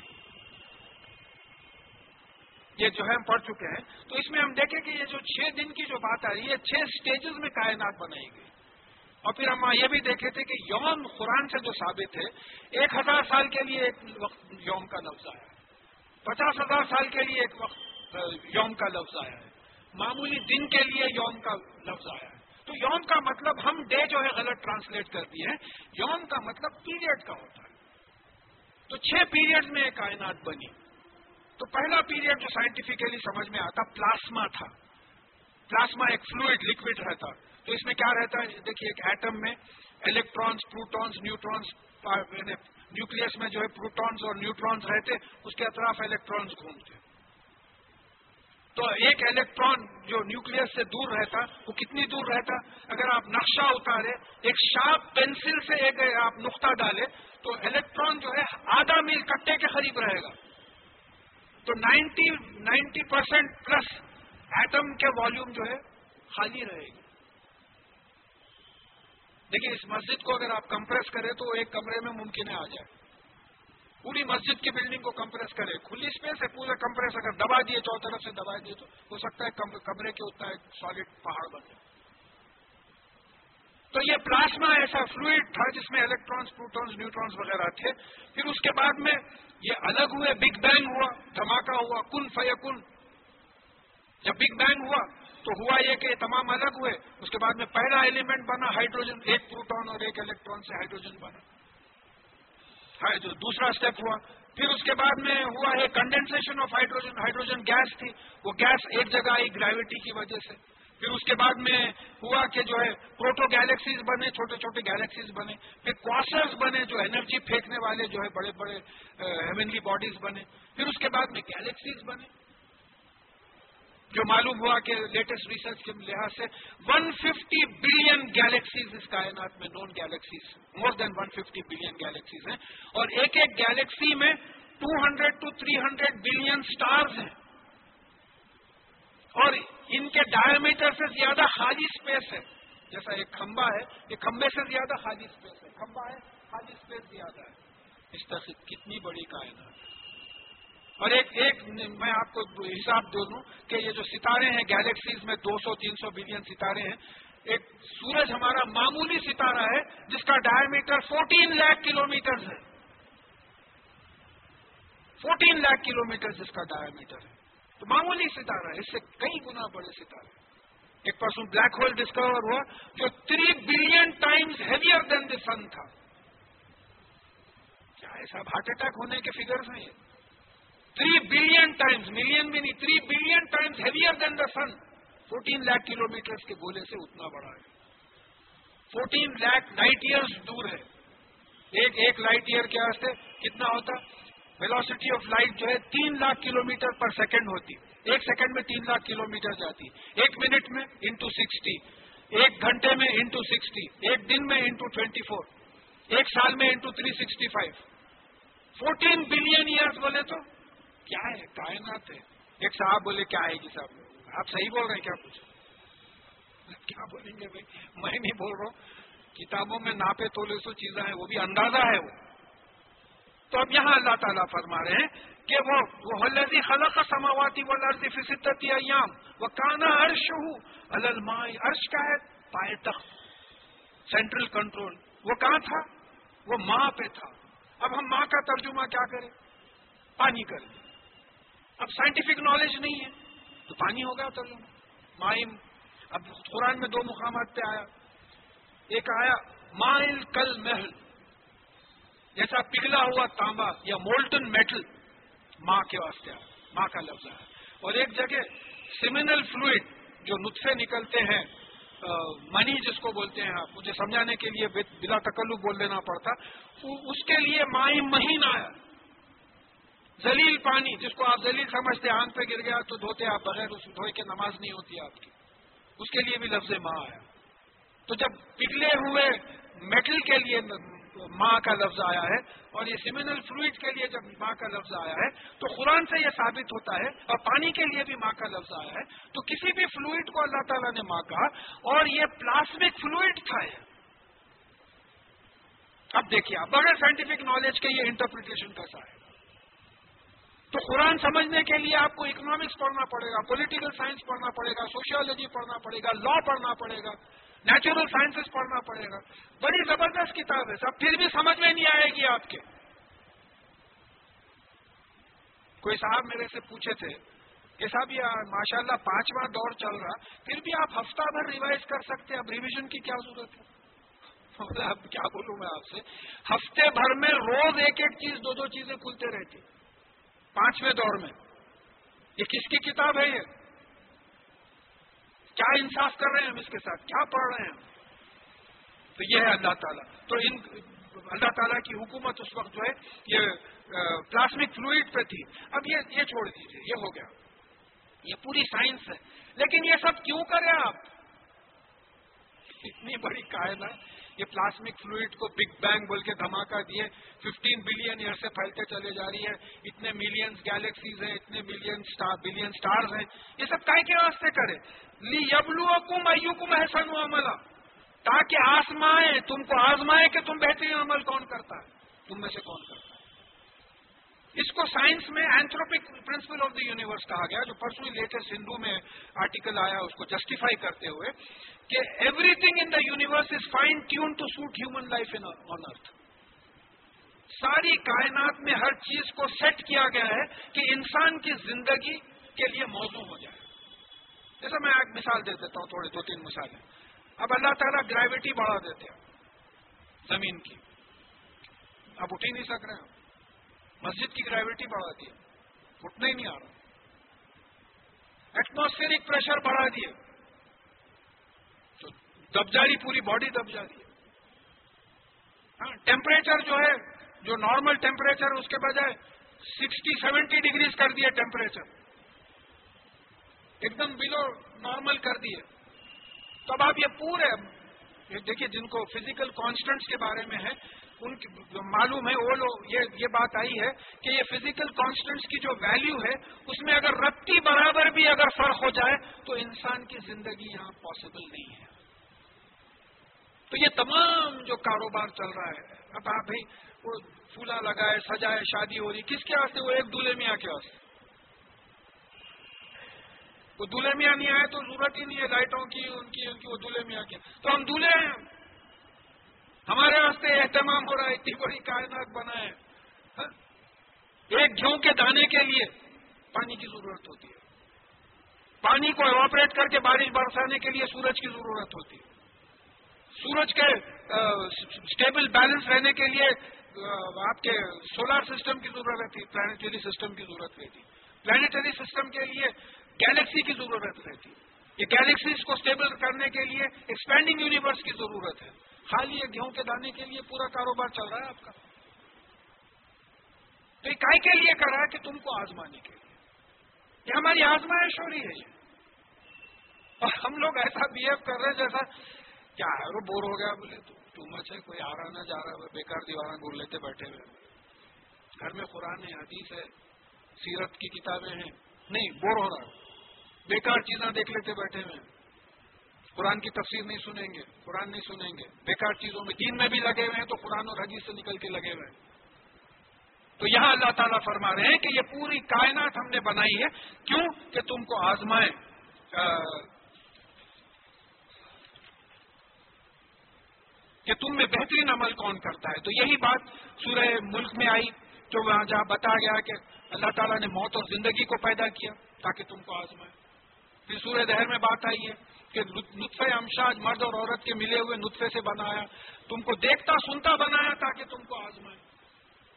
یہ جو ہے، ہم پڑھ چکے ہیں۔ تو اس میں ہم دیکھیں کہ یہ جو چھ دن کی جو بات آ رہی ہے، چھ سٹیجز میں کائنات بنائی گئی۔ اور پھر ہم یہ بھی دیکھے تھے کہ یوم قرآن سے جو ثابت ہے، ایک ہزار سال کے لیے ایک وقت یوم کا لفظ آیا پچاس ہزار سال کے لیے ایک وقت یوم کا لفظ آیا ہے۔ معمولی دن کے لیے یوم کا لفظ آیا ہے۔ تو یوم کا مطلب ہم ڈے جو ہے غلط ٹرانسلیٹ کر دیے یوم کا مطلب پیریڈ کا ہوتا ہے۔ تو چھ پیریڈ میں کائنات بنی۔ تو پہلا پیریڈ جو سائنٹیفکلی سمجھ میں آتا، پلاسما تھا۔ پلاسما ایک فلوئڈ لکوڈ رہتا۔ تو اس میں کیا رہتا ہے؟ دیکھیے ایک ایٹم میں الیکٹرانس پروٹونس نیوٹرانس نیوکلس میں جو ہے پروٹونس اور نیوٹرانس رہتے، اس کے اطراف الیکٹرانس گھومتے۔ تو ایک الیکٹران جو نیوکلس سے دور رہتا، وہ کتنی دور رہتا؟ اگر آپ نقشہ اتارے، ایک شارپ پینسل سے ایک آپ نقطہ ڈالے، تو الیکٹران جو ہے آدھا میل کٹے کے قریب رہے گا۔ تو ninety ninety percent plus atom کے والیوم جو ہے خالی رہے گی دیکھیے اس مسجد کو اگر آپ کمپریس کریں تو ایک کمرے میں ممکن ہے آ جائے۔ پوری مسجد کی بلڈنگ کو کمپریس کرے کھلی اسپیس ہے، پورا کمپریس اگر دبا دیے چو طرف سے دبا دیے تو ہو سکتا ہے کمرے کے اتنا ایک سالڈ پہاڑ بن جائے۔ تو یہ پلاسما ایسا فلوئڈ تھا جس میں الیکٹرانس پروٹونس نیوٹرانس وغیرہ تھے۔ پھر اس کے بعد میں یہ الگ ہوئے بگ بینگ ہوا، دھماکہ ہوا، کن فیکن۔ جب بگ بینگ ہوا تو ہوا یہ کہ تمام الگ ہوئے، اس کے بعد میں پہلا ایلیمنٹ بنا ہائیڈروجن ایک پروٹون اور ایک الیکٹران سے ہائیڈروجن بنا۔ ہاں، جو دوسرا اسٹیپ ہوا۔ پھر اس کے بعد میں ہوا ہے condensation of hydrogen hydrogen gas تھی۔ وہ گیس ایک جگہ آئی گریوٹی کی وجہ سے۔ پھر اس کے بعد میں ہوا کہ جو ہے پروٹو گیلیکسیز بنے، چھوٹے چھوٹے گیلیکسیز بنے۔ پھر کوسرز بنے جو انرجی پھینکنے والے جو ہے بڑے بڑے ہیونلی باڈیز بنے۔ پھر اس کے بعد میں گیلیکسیز بنے۔ جو معلوم ہوا کہ لیٹسٹ ریسرچ کے لحاظ سے 150 بلین گیلیکسیز اس کائنات میں known galaxies more than 150 billion galaxies ہیں اور ایک ایک گیلیکسی میں 200 ٹو 300 بلین سٹارز ہیں اور ان کے ڈائمیٹر سے زیادہ خالی اسپیس ہے۔ جیسا ایک کھمبا ہے، یہ کھمبے سے زیادہ خالی اسپیس ہے۔ کھمبا ہے، خالی اسپیس زیادہ ہے۔ اس طرح سے کتنی بڑی کائنات۔ ہے اور ایک ایک میں آپ کو حساب دے دوں کہ یہ جو ستارے ہیں گیلیکسیز میں دو سو تین سو بلین ستارے ہیں، ایک سورج ہمارا معمولی ستارہ ہے جس کا diameter fourteen lakh kilometre ہے۔ فورٹین لاکھ کلو میٹر جس کا ڈائر میٹر ہے۔ تو معمولی ستارہ ہے، اس سے کئی گنا بڑے ستارے ایک پرسن بلیک ہول ڈسکور ہوا جو three billion times heavier than the sun تھا۔ کیا ایسا ہارٹ اٹیک ہونے کے فگرز ہیں؟ یہ تھری بلین ٹائمز ملین بھی نہیں three billion times heavier than the sun fourteen lakh kilometre کے گولے سے اتنا بڑا ہے فورٹین لاکھ لائٹ ایئرس دور ہے ایک ایک لائٹ ایئر کے واسطے کتنا ہوتا ویلوسٹی آف لائٹ جو ہے تین lakh kilometre per second ہوتی ایک سیکنڈ میں تین لاکھ کلو میٹر جاتی ایک منٹ میں انٹو سکسٹی ایک گھنٹے میں انٹو سکسٹی ایک دن میں انٹو ٹوینٹی فور ایک سال میں into three sixty five fourteen billion years بولے تو کیا ہے؟ کائنات ہے۔ ایک صاحب بولے، کیا ہے جی صاحب؟ آپ صحیح بول رہے ہیں، کیا کچھ کیا بولیں گے بھائی؟ میں نہیں بول رہا ہوں۔ کتابوں میں ناپے تولے سو چیزیں ہیں، وہ بھی اندازہ ہے وہ۔ تو اب یہاں اللہ تعالیٰ فرما رہے ہیں کہ وہ حلزی خلق سماواتی وہ لرزی فصتی ایام وہ کانا عرش ہوں المائی عرش کا ہے، پائے تخت، سینٹرل کنٹرول۔ وہ کہاں تھا؟ وہ ماں پہ تھا۔ اب ہم ماں کا ترجمہ کیا کریں؟ پانی کریں۔ اب سائنٹیفک نالج نہیں ہے۔ تو پانی ہوگا ترجمہ مائم، اب قرآن میں دو مقامات پہ آیا۔ ایک آیا، مائل کل محل۔ جیسا پگھلا ہوا تانبا یا مولٹن میٹل۔ ماں کے واسطے آیا، ماں کا لفظ ہے اور ایک جگہ سیمینل فلوئڈ جو نطفے نکلتے ہیں منی جس کو بولتے ہیں آپ، مجھے سمجھانے کے لیے بلا تکلو بول دینا پڑتا۔ اس کے لیے مائی مہین آیا۔ زلیل پانی جس کو آپ زلیل سمجھتے آنکھ پہ گر گیا تو دھوتے آپ بغیر اس دھوئے کے نماز نہیں ہوتی آپ کی۔ اس کے لیے بھی لفظ ماں آیا۔ تو جب پگھلے ہوئے میٹل کے لیے ماں کا لفظ آیا ہے اور یہ سیمینل فلوئڈ کے لیے جب ماں کا لفظ آیا ہے، تو قرآن سے یہ ثابت ہوتا ہے اور پانی کے لیے بھی ماں کا لفظ آیا ہے۔ تو کسی بھی فلوئڈ کو اللہ تعالیٰ نے ماں کہا اور یہ پلاسمک فلوئڈ تھا اب دیکھیے بغیر سائنٹیفک نالج کے یہ انٹرپریٹیشن کیسا ہے؟ تو قرآن سمجھنے کے لیے آپ کو اکنامکس پڑھنا پڑے گا پولیٹیکل سائنس پڑھنا پڑے گا سوشیالوجی پڑھنا پڑے گا لا پڑھنا پڑے گا نیچرل سائنسز پڑھنا پڑے گا۔ بڑی زبردست کتاب ہے سب، پھر بھی سمجھ میں نہیں آئے گی آپ کے۔ کوئی صاحب میرے سے پوچھے تھے کہ صاحب، یہ ماشاء اللہ پانچواں دور چل رہا، پھر بھی آپ ہفتہ بھر ریوائز کر سکتے اب ریویژن کی کیا ضرورت ہے؟ اب کیا بولوں میں آپ سے؟ ہفتے بھر میں روز ایک ایک چیز، دو دو چیزیں کھلتے رہتی۔ پانچویں دور میں۔ یہ کس کی کتاب ہے یہ؟ کیا انصاف کر رہے ہیں ہم اس کے ساتھ؟ کیا پڑھ رہے ہیں تو یہ ہے اللہ تعالیٰ۔ تو ان اللہ تعالیٰ کی حکومت اس وقت جو ہے، یہ پلاسمک فلوئڈ پہ تھی۔ اب یہ یہ چھوڑ دیجیے یہ ہو گیا۔ یہ پوری سائنس ہے۔ لیکن یہ سب کیوں کریں آپ؟ اتنی بڑی کائنات۔ یہ پلاسمک فلوئڈ کو بگ بینگ بول کے دھماکہ دیے۔ ففٹین بلین ایئر سے پھیلتے چلے جا رہی ہے اتنے ملینز گیلیکسیز ہیں، اتنے ملین بلین سٹارز ہیں۔ یہ سب کائے کے واسطے کرے لی یبلو کم ایو کم احسن عملہ تاکہ آسمائے تم کو آزمائے کہ تم بہترین عمل کون کرتا ہے۔ تم میں سے کون کرتا ہے؟ اس کو سائنس میں anthropic principle of the universe کہا گیا، جو پرسوں لیٹسٹ ہندو میں آرٹیکل آیا، اس کو جسٹیفائی کرتے ہوئے کہ everything in the universe is fine tune to suit human life in on earth ساری کائنات میں ہر چیز کو سیٹ کیا گیا ہے کہ انسان کی زندگی کے لیے موزوں ہو جائے۔ جیسا میں ایک مثال دے دیتا ہوں، تھوڑے دو تین مثالیں اب اللہ تعالیٰ گریوٹی بڑھا دیتے ہیں زمین کی۔ اب اٹھ ہی نہیں سک رہے ہیں۔ مسجد کی گریوٹی بڑھا دی اٹھنا ہی نہیں آ رہا۔ ایٹماسفیئرک پریشر بڑھا دیے دب جا رہی پوری باڈی دب جا رہی ہے۔ ہاں ٹیمپریچر جو ہے، جو نارمل ٹیمپریچر اس کے بجائے سکسٹی سیونٹی ڈگریز کر دیے ٹیمپریچر ایک دم بلو نارمل کر دیے تو اب آپ یہ پورے دیکھیے جن کو فزیکل کانسٹنٹس کے بارے میں ہے ان کی معلوم ہے، وہ لوگ، یہ بات آئی ہے کہ یہ فزیکل کانسٹنٹس کی جو ویلیو ہے، اس میں اگر رتی برابر بھی اگر فرق ہو جائے، تو انسان کی زندگی یہاں پاسبل نہیں ہے۔ تو یہ تمام جو کاروبار چل رہا ہے، اب آپ بھائی، وہ پھولا لگائے، سجائے، شادی ہو رہی، کس کے واسطے؟ وہ ایک دلہے میاں کے واسطے۔ وہ دلہے میاں نہیں آئے تو ضرورت ہی نہیں ہے لائٹوں کی، ان کی ان کی، وہ دلہے میاں کے تو ہم دلہے ہیں۔ ہمارے واسطے اہتمام ہو رہا ہے، اتنی بڑی کائنات بنا ہے ہاں؟ ایک گھیوں کے دانے کے لیے پانی کی ضرورت ہوتی ہے۔ پانی کو ایواپریٹ کر کے بارش برسانے کے لیے سورج کی ضرورت ہوتی ہے۔ سورج کے اسٹیبل بیلنس رہنے کے لیے آپ کے سولار سسٹم کی ضرورت رہتی پلانٹری سسٹم کی ضرورت رہتی پلانٹری سسٹم کے لیے گیلیکسی کی ضرورت رہتی یہ گیلیکسیز کو اسٹیبل کرنے کے لیے ایکسپینڈنگ یونیورس کی ضرورت ہے۔ خالی یہ گیہوں کے دانے کے لیے پورا کاروبار چل رہا ہے آپ کا۔ تو یہ کائے کے لیے کر رہا ہے کہ تم کو آزمانے کے لیے۔ یہ ہماری آزمائش ہو رہی ہے۔ یہ اور ہم لوگ ایسا بہیو کر رہے ہیں جیسا کیا ہے، وہ بور ہو گیا، بولے تو ٹو مچ ہے، کوئی آ رہا نہ جا رہا ہے بےکار دیوارہ گر لیتے بیٹھے ہوئے۔ گھر میں قرآن ہے، حدیث ہے، سیرت کی کتابیں ہیں۔ نہیں بور ہو رہا بیکار چیزیں دیکھ لیتے بیٹھے ہوئے قرآن کی تفسیر نہیں سنیں گے، قرآن نہیں سنیں گے۔ بیکار چیزوں میں دین میں بھی لگے ہوئے ہیں تو قرآن اور حدیث سے نکل کے لگے ہوئے ہیں۔ تو یہاں اللہ تعالیٰ فرما رہے ہیں کہ یہ پوری کائنات ہم نے بنائی ہے۔ کیوں؟ کہ تم کو آزمائیں۔ کہ تم میں بہترین عمل کون کرتا ہے۔ تو یہی بات سورہ ملک میں آئی، جو وہاں جہاں بتا گیا کہ اللہ تعالیٰ نے موت اور زندگی کو پیدا کیا تاکہ تم کو آزمائے پھر سورہ دہر میں بات آئی ہے۔ کہ نطفے امشاج مرد اور عورت کے ملے ہوئے نطفے سے بنایا، تم کو دیکھتا سنتا بنایا تاکہ تم کو آزمائے۔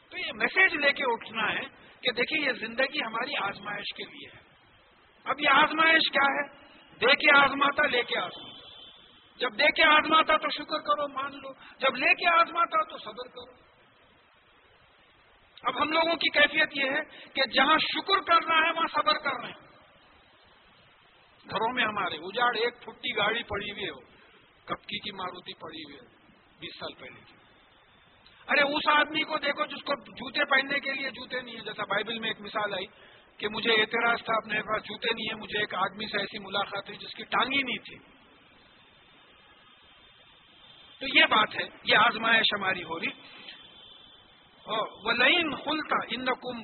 تو یہ میسج لے کے اٹھنا ہے کہ دیکھیے یہ زندگی ہماری آزمائش کے لیے ہے۔ اب یہ آزمائش کیا ہے؟ دے کے آزماتا، لے کے آزماتا۔ جب دے کے آزماتا تو شکر کرو، مان لو۔ جب لے کے آزماتا تو صبر کرو۔ اب ہم لوگوں کی کیفیت یہ ہے کہ جہاں شکر کرنا ہے، وہاں صبر کرنا ہے۔ گھروں میں ہمارے اجاڑ، ایک پھٹی گاڑی پڑی ہوئی ہے کپکی کی ماروتی پڑی ہوئی ہے، بیس سال پہلے کی۔ ارے، اس آدمی کو دیکھو جس کو جوتے پہننے کے لیے جوتے نہیں ہیں۔ جیسا بائبل میں ایک مثال آئی کہ مجھے اعتراض تھا، اپنے پاس جوتے نہیں ہیں، مجھے ایک آدمی سے ایسی ملاقات ہوئی جس کی ٹانگی نہیں تھی تو یہ بات ہے، یہ آزمائش ہماری ہو رہی۔ وہ لائن خلتا ان کم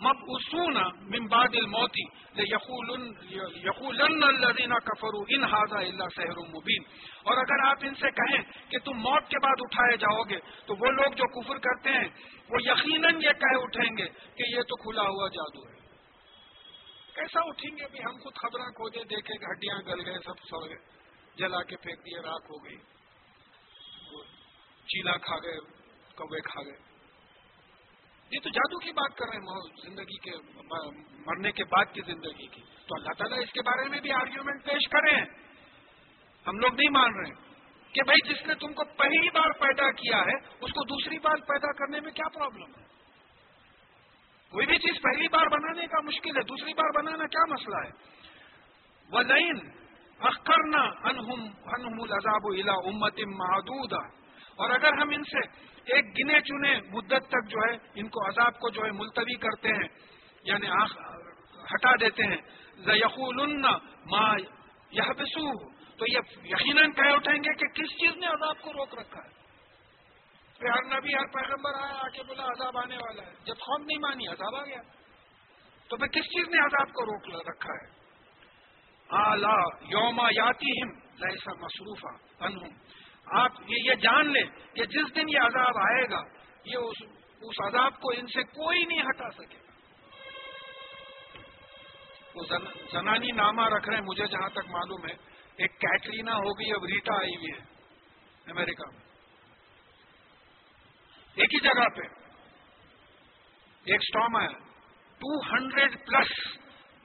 مب اصون ممباد الموتی یقول الدینہ کفرو ان حاضہ اللہ سحر مبین اور اگر آپ ان سے کہیں کہ تم موت کے بعد اٹھائے جاؤ گے، تو وہ لوگ جو کفر کرتے ہیں، وہ یقیناً یہ کہہ اٹھیں گے کہ یہ تو کھلا ہوا جادو ہے۔ کیسا اٹھیں گے بھی ہم خود خبریں کھوجے دیکھے ہڈیاں گل گئے، سب سڑ گئے، جلا کے پھینک دیے راک ہو گئی چیلا کھا گئے، کوے کھا گئے۔ یہ تو جادو کی بات کر رہے ہیں زندگی کے مرنے کے بعد کی زندگی کی۔ تو اللہ تعالیٰ اس کے بارے میں بھی آرگیومنٹ پیش کرے ہیں ہم لوگ نہیں مان رہے ہیں کہ بھائی جس نے تم کو پہلی بار پیدا کیا ہے، اس کو دوسری بار پیدا کرنے میں کیا پرابلم ہے؟ کوئی بھی چیز پہلی بار بنانے کا مشکل ہے، دوسری بار بنانا کیا مسئلہ ہے؟ وہ لائن اخرنا انہم انہم الزاب الا امت محدود اور اگر ہم ان سے ایک گنے چنے مدت تک جو ہے، ان کو عذاب کو جو ہے ملتوی کرتے ہیں یعنی آخ، ہٹا دیتے ہیں۔ یقول ما یہ تو یہ یقیناً کہہ اٹھیں گے کہ کس چیز نے عذاب کو روک رکھا ہے؟ پھر ہر نبی، ہر پیغمبر آیا آ کے بولا، عذاب آنے والا ہے۔ جب قوم نہیں مانی، عذاب آ گیا۔ تو پھر کس چیز نے عذاب کو روک رکھا ہے؟ آلہ یوما یاتی ہم لہسا مصروفہ انہم آپ یہ جان لیں کہ جس دن یہ عذاب آئے گا، یہ اس اس عذاب کو ان سے کوئی نہیں ہٹا سکے گا۔ وہ زنانی نامہ رکھ رہے ہیں، مجھے جہاں تک معلوم ہے، ایک کیٹرینا ہوگی اب ریٹا آئی ہوئی ہے امریکہ میں۔ ایک ہی جگہ پہ ایک اسٹام آیا۔ Two hundred plus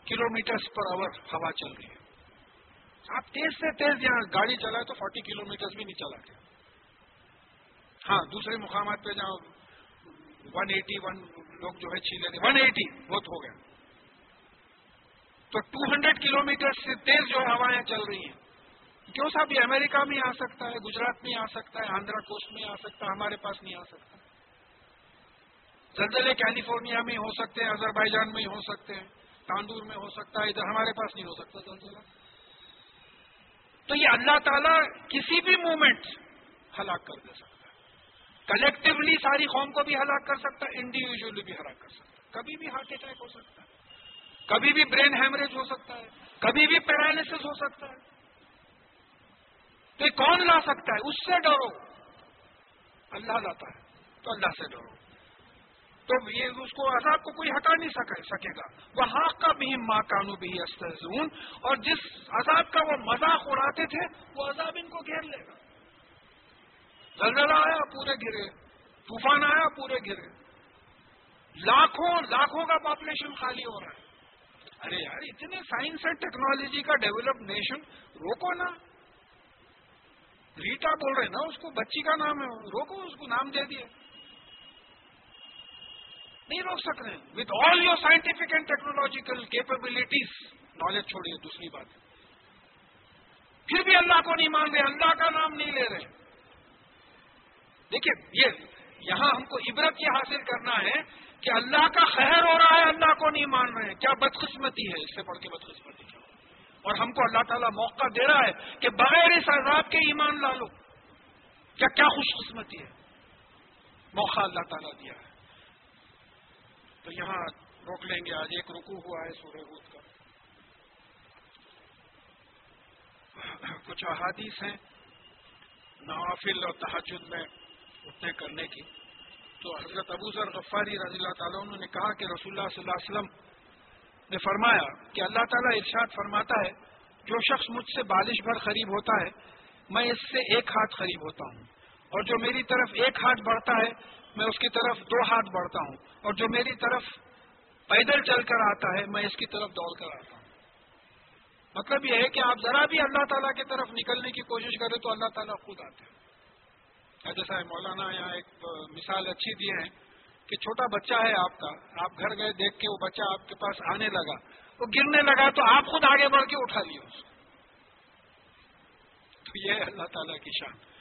kilometre per hour ہوا چل رہی ہے۔ آپ تیز سے تیز یہاں گاڑی چلائے تو فورٹی کلو میٹر بھی نہیں چلاتے ہاں دوسرے مقامات پہ جہاں ون ایٹی ون لوگ جو ہے چھیلے تھے ون ایٹی بہت ہو گیا۔ تو ٹو ہنڈریڈ کلو میٹر سے تیز جو ہوائیں چل رہی ہیں۔ کیوں صاحب؟ یہ امریکہ میں آ سکتا ہے، گجرات میں آ سکتا ہے، آندھرا کوسٹ میں آ سکتا ہے، ہمارے پاس نہیں آ سکتا۔ زلزلے کیلیفورنیا میں ہو سکتے ہیں اظہر جان میں ہو سکتے ہیں تاندور میں ہو سکتا ہے، ادھر ہمارے پاس نہیں ہو سکتا زلزلہ۔ تو یہ اللہ تعالیٰ کسی بھی مومنٹ ہلاک کر دے سکتا ہے۔ کلیکٹولی ساری قوم کو بھی ہلاک کر سکتا ہے انڈیویجلی بھی ہلاک کر سکتا ہے۔ کبھی بھی ہارٹ اٹیک ہو سکتا ہے۔ کبھی بھی برین ہیمریج ہو سکتا ہے۔ کبھی بھی پیرالس ہو سکتا ہے۔ تو یہ کون لا سکتا ہے؟ اس سے ڈرو۔ اللہ لاتا ہے تو اللہ سے ڈرو۔ تو یہ اس کو عذاب کو کوئی ہٹا نہیں سکے گا۔ وہ ہاک کا بھی ماں کانو بھی استحزون اور جس عذاب کا وہ مذاق اڑاتے تھے، وہ عذاب ان کو گھیر لے گا۔ زلزلہ آیا، پورے گرے طوفان آیا، پورے گرے لاکھوں لاکھوں کا پاپولیشن خالی ہو رہا ہے۔ ارے یار، اتنے سائنس اینڈ ٹیکنالوجی کا ڈیولپ نیشن روکو نا۔ ریٹا بول رہے نا، اس کو بچی کا نام ہے۔ روکو، اس کو نام دے دیے نہیں روک سک رہے with all your scientific and technological capabilities knowledge چھوڑیے دوسری بات پھر بھی اللہ کو نہیں مان رہے، اللہ کا نام نہیں لے رہے۔ دیکھیے، یہ یہاں ہم کو عبرت یہ حاصل کرنا ہے کہ اللہ کا خیر ہو رہا ہے، اللہ کو نہیں مان رہے۔ ہیں کیا بدقسمتی ہے؟ اس سے پڑھ کے بدقسمتی کیا اور ہم کو اللہ تعالیٰ موقع دے رہا ہے کہ بغیر اس عذاب کے ایمان لا لو۔ کیا کیا خوش قسمتی ہے؟ موقع اللہ تعالیٰ دیا ہے۔ تو یہاں روک لیں گے، آج ایک رکو ہوا ہے سورہ بود کا۔ کچھ احادیث ہیں نوافل اور تحجد میں اٹھنے کرنے کی۔ تو حضرت ابو ذر غفاری رضی اللہ تعالیٰ انہوں نے کہا کہ رسول اللہ صلی اللہ علیہ وسلم نے فرمایا کہ اللہ تعالیٰ ارشاد فرماتا ہے، جو شخص مجھ سے بالش بھر قریب ہوتا ہے، میں اس سے ایک ہاتھ قریب ہوتا ہوں۔ اور جو میری طرف ایک ہاتھ بڑھتا ہے میں اس کی طرف دو ہاتھ بڑھتا ہوں اور جو میری طرف پیدل چل کر آتا ہے، میں اس کی طرف دوڑ کر آتا ہوں۔ مطلب یہ ہے کہ آپ ذرا بھی اللہ تعالیٰ کی طرف نکلنے کی کوشش کریں تو اللہ تعالیٰ خود آتے ہیں۔ جیسا مولانا یہاں ایک مثال اچھی دی ہے کہ چھوٹا بچہ ہے آپ کا، آپ گھر گئے دیکھ کے وہ بچہ آپ کے پاس آنے لگا۔ وہ گرنے لگا تو آپ خود آگے بڑھ کے اٹھا لیے اس تو یہ اللہ تعالیٰ کی شان۔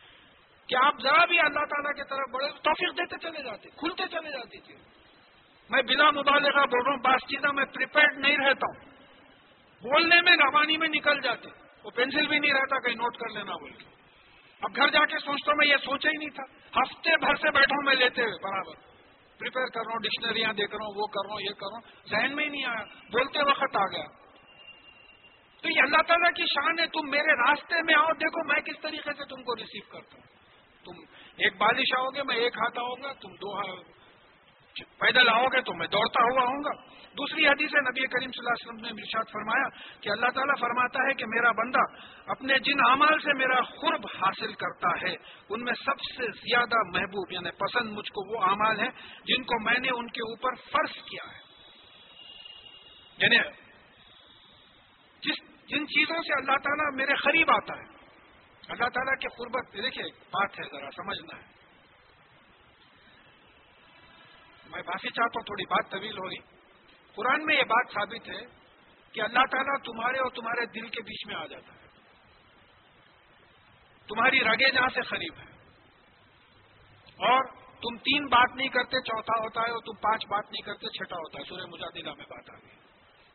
کہ آپ ذرا بھی اللہ تعالیٰ کی طرف بڑھے توفیق دیتے چلے جاتے، کھلتے چلے جاتی تھی میں بنا مبالغہ بول رہا ہوں بات چیزیں میں پریپیئرڈ نہیں رہتا ہوں۔ بولنے میں روانی میں نکل جاتے۔ وہ پینسل بھی نہیں رہتا، کہیں نوٹ کر لینا بول کے۔ اب گھر جا کے سوچتا ہوں میں یہ سوچا ہی نہیں تھا۔ ہفتے بھر سے بیٹھا ہوں میں لیتے ہوئے، برابر۔ پریپیئر کر رہا ہوں ڈکشنریاں دیکھ رہا ہوں، وہ کر رہا ہوں، یہ کر رہا ہوں۔ ذہن میں ہی نہیں آیا۔ بولتے وقت آ گیا۔ تو یہ اللہ تعالیٰ کی شان ہے، تم میرے راستے میں آؤ، دیکھو میں کس طریقے سے تم کو ریسیو کرتا ہوں۔ ایک بالش آؤ گے، میں ایک ہاتھ آؤں گا، تم دو پیدل آؤ گے تو میں دوڑتا ہوا آؤں گا۔ دوسری حدیث نبی کریم صلی اللہ علیہ وسلم نے ارشاد فرمایا کہ اللہ تعالیٰ فرماتا ہے کہ میرا بندہ اپنے جن اعمال سے میرا خرب حاصل کرتا ہے، ان میں سب سے زیادہ محبوب یعنی پسند مجھ کو وہ اعمال ہیں جن کو میں نے ان کے اوپر فرض کیا ہے۔ یعنی جس جن چیزوں سے اللہ تعالیٰ میرے قریب آتا ہے اللہ تعالیٰ کے قربت دیکھیے بات ہے ذرا، سمجھنا ہے۔ میں معافی چاہتا ہوں، تھوڑی بات طویل ہو رہی قرآن میں یہ بات ثابت ہے کہ اللہ تعالیٰ تمہارے اور تمہارے دل کے بیچ میں آ جاتا ہے۔ تمہاری رگے جہاں سے قریب ہے اور تم تین بات نہیں کرتے، چوتھا ہوتا ہے، اور تم پانچ بات نہیں کرتے، چھٹا ہوتا ہے۔ سورہ مجادلہ میں بات آ گئی۔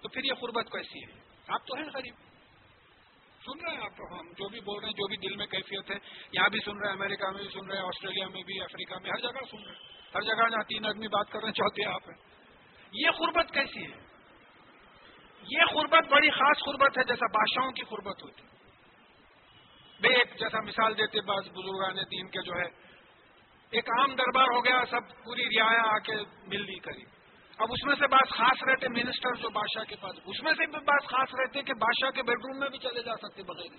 تو پھر یہ قربت کیسی ہے؟ آپ تو ہیں قریب۔ سن رہے ہیں آپ ہم جو بھی بول رہے ہیں، جو بھی دل میں کیفیت ہے، یہاں بھی سن رہے ہیں، امریکہ میں بھی سن رہے ہیں، آسٹریلیا میں بھی، افریقہ میں، ہر جگہ سن رہے ہیں۔ ہر جگہ جہاں تین آدمی بات کر رہے ہیں آپ۔ یہ قربت کیسی ہے؟ یہ قربت بڑی خاص قربت ہے، جیسا بادشاہوں کی قربت ہوتی۔ بے ایک جیسا مثال دیتے بعض بزرگان دین کے جو ہے، ایک عام دربار ہو گیا، سب پوری رعایا آ کے مل لی کری۔ اب اس میں سے بات خاص رہتے منسٹر جو بادشاہ کے پاس، اس میں سے بھی بات خاص رہتے کہ بادشاہ کے بیڈ روم میں بھی چلے جا سکتے بغیر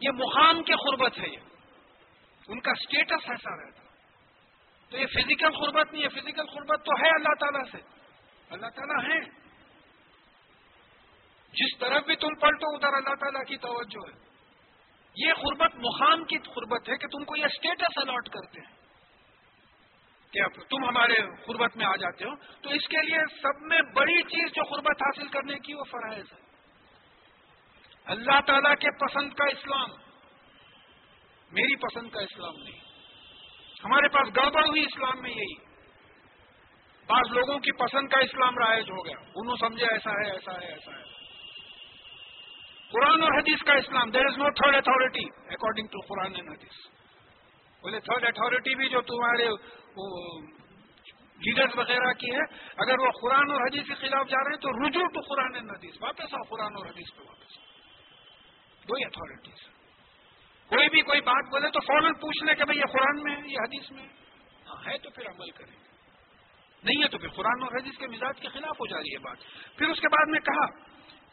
یہ مقام کے قربت ہے یہ۔ ان کا اسٹیٹس ایسا رہتا۔ تو یہ فزیکل قربت نہیں ہے فزیکل قربت تو ہے اللہ تعالیٰ سے۔ اللہ تعالیٰ ہے جس طرف بھی تم پلٹو، ادھر اللہ تعالیٰ کی توجہ ہے۔ یہ قربت مقام کی قربت ہے کہ تم کو یہ اسٹیٹس الاٹ کرتے ہیں۔ کہ تم ہمارے قربت میں آ جاتے ہو، تو اس کے لیے سب میں بڑی چیز جو قربت حاصل کرنے کی وہ فرائض ہے۔ اللہ تعالیٰ کے پسند کا اسلام، میری پسند کا اسلام نہیں۔ ہمارے پاس گڑبڑ ہوئی اسلام میں یہی۔ بعض لوگوں کی پسند کا اسلام رائج ہو گیا۔ انہوں سمجھے ایسا ہے ایسا ہے ایسا ہے۔ قرآن اور حدیث کا اسلام there is no third authority according to Quran and حدیث۔ بولے تھرڈ اتارٹی بھی جو تمہارے لیڈرز وغیرہ کی ہے اگر وہ قرآن اور حدیث کے خلاف جا رہے ہیں تو رجوع ٹو قرآن حدیث، واپس آؤ قرآن اور حدیث پہ واپس۔ آؤ دو اتارٹیز کوئی بھی کوئی بات بولے تو فوراً پوچھ لے کہ بھائی یہ قرآن میں ہے، یہ حدیث میں ہاں ہے تو پھر عمل کریں۔ گے نہیں ہے تو پھر قرآن اور حدیث کے مزاج کے خلاف ہو جا رہی ہے بات۔ پھر اس کے بعد میں کہا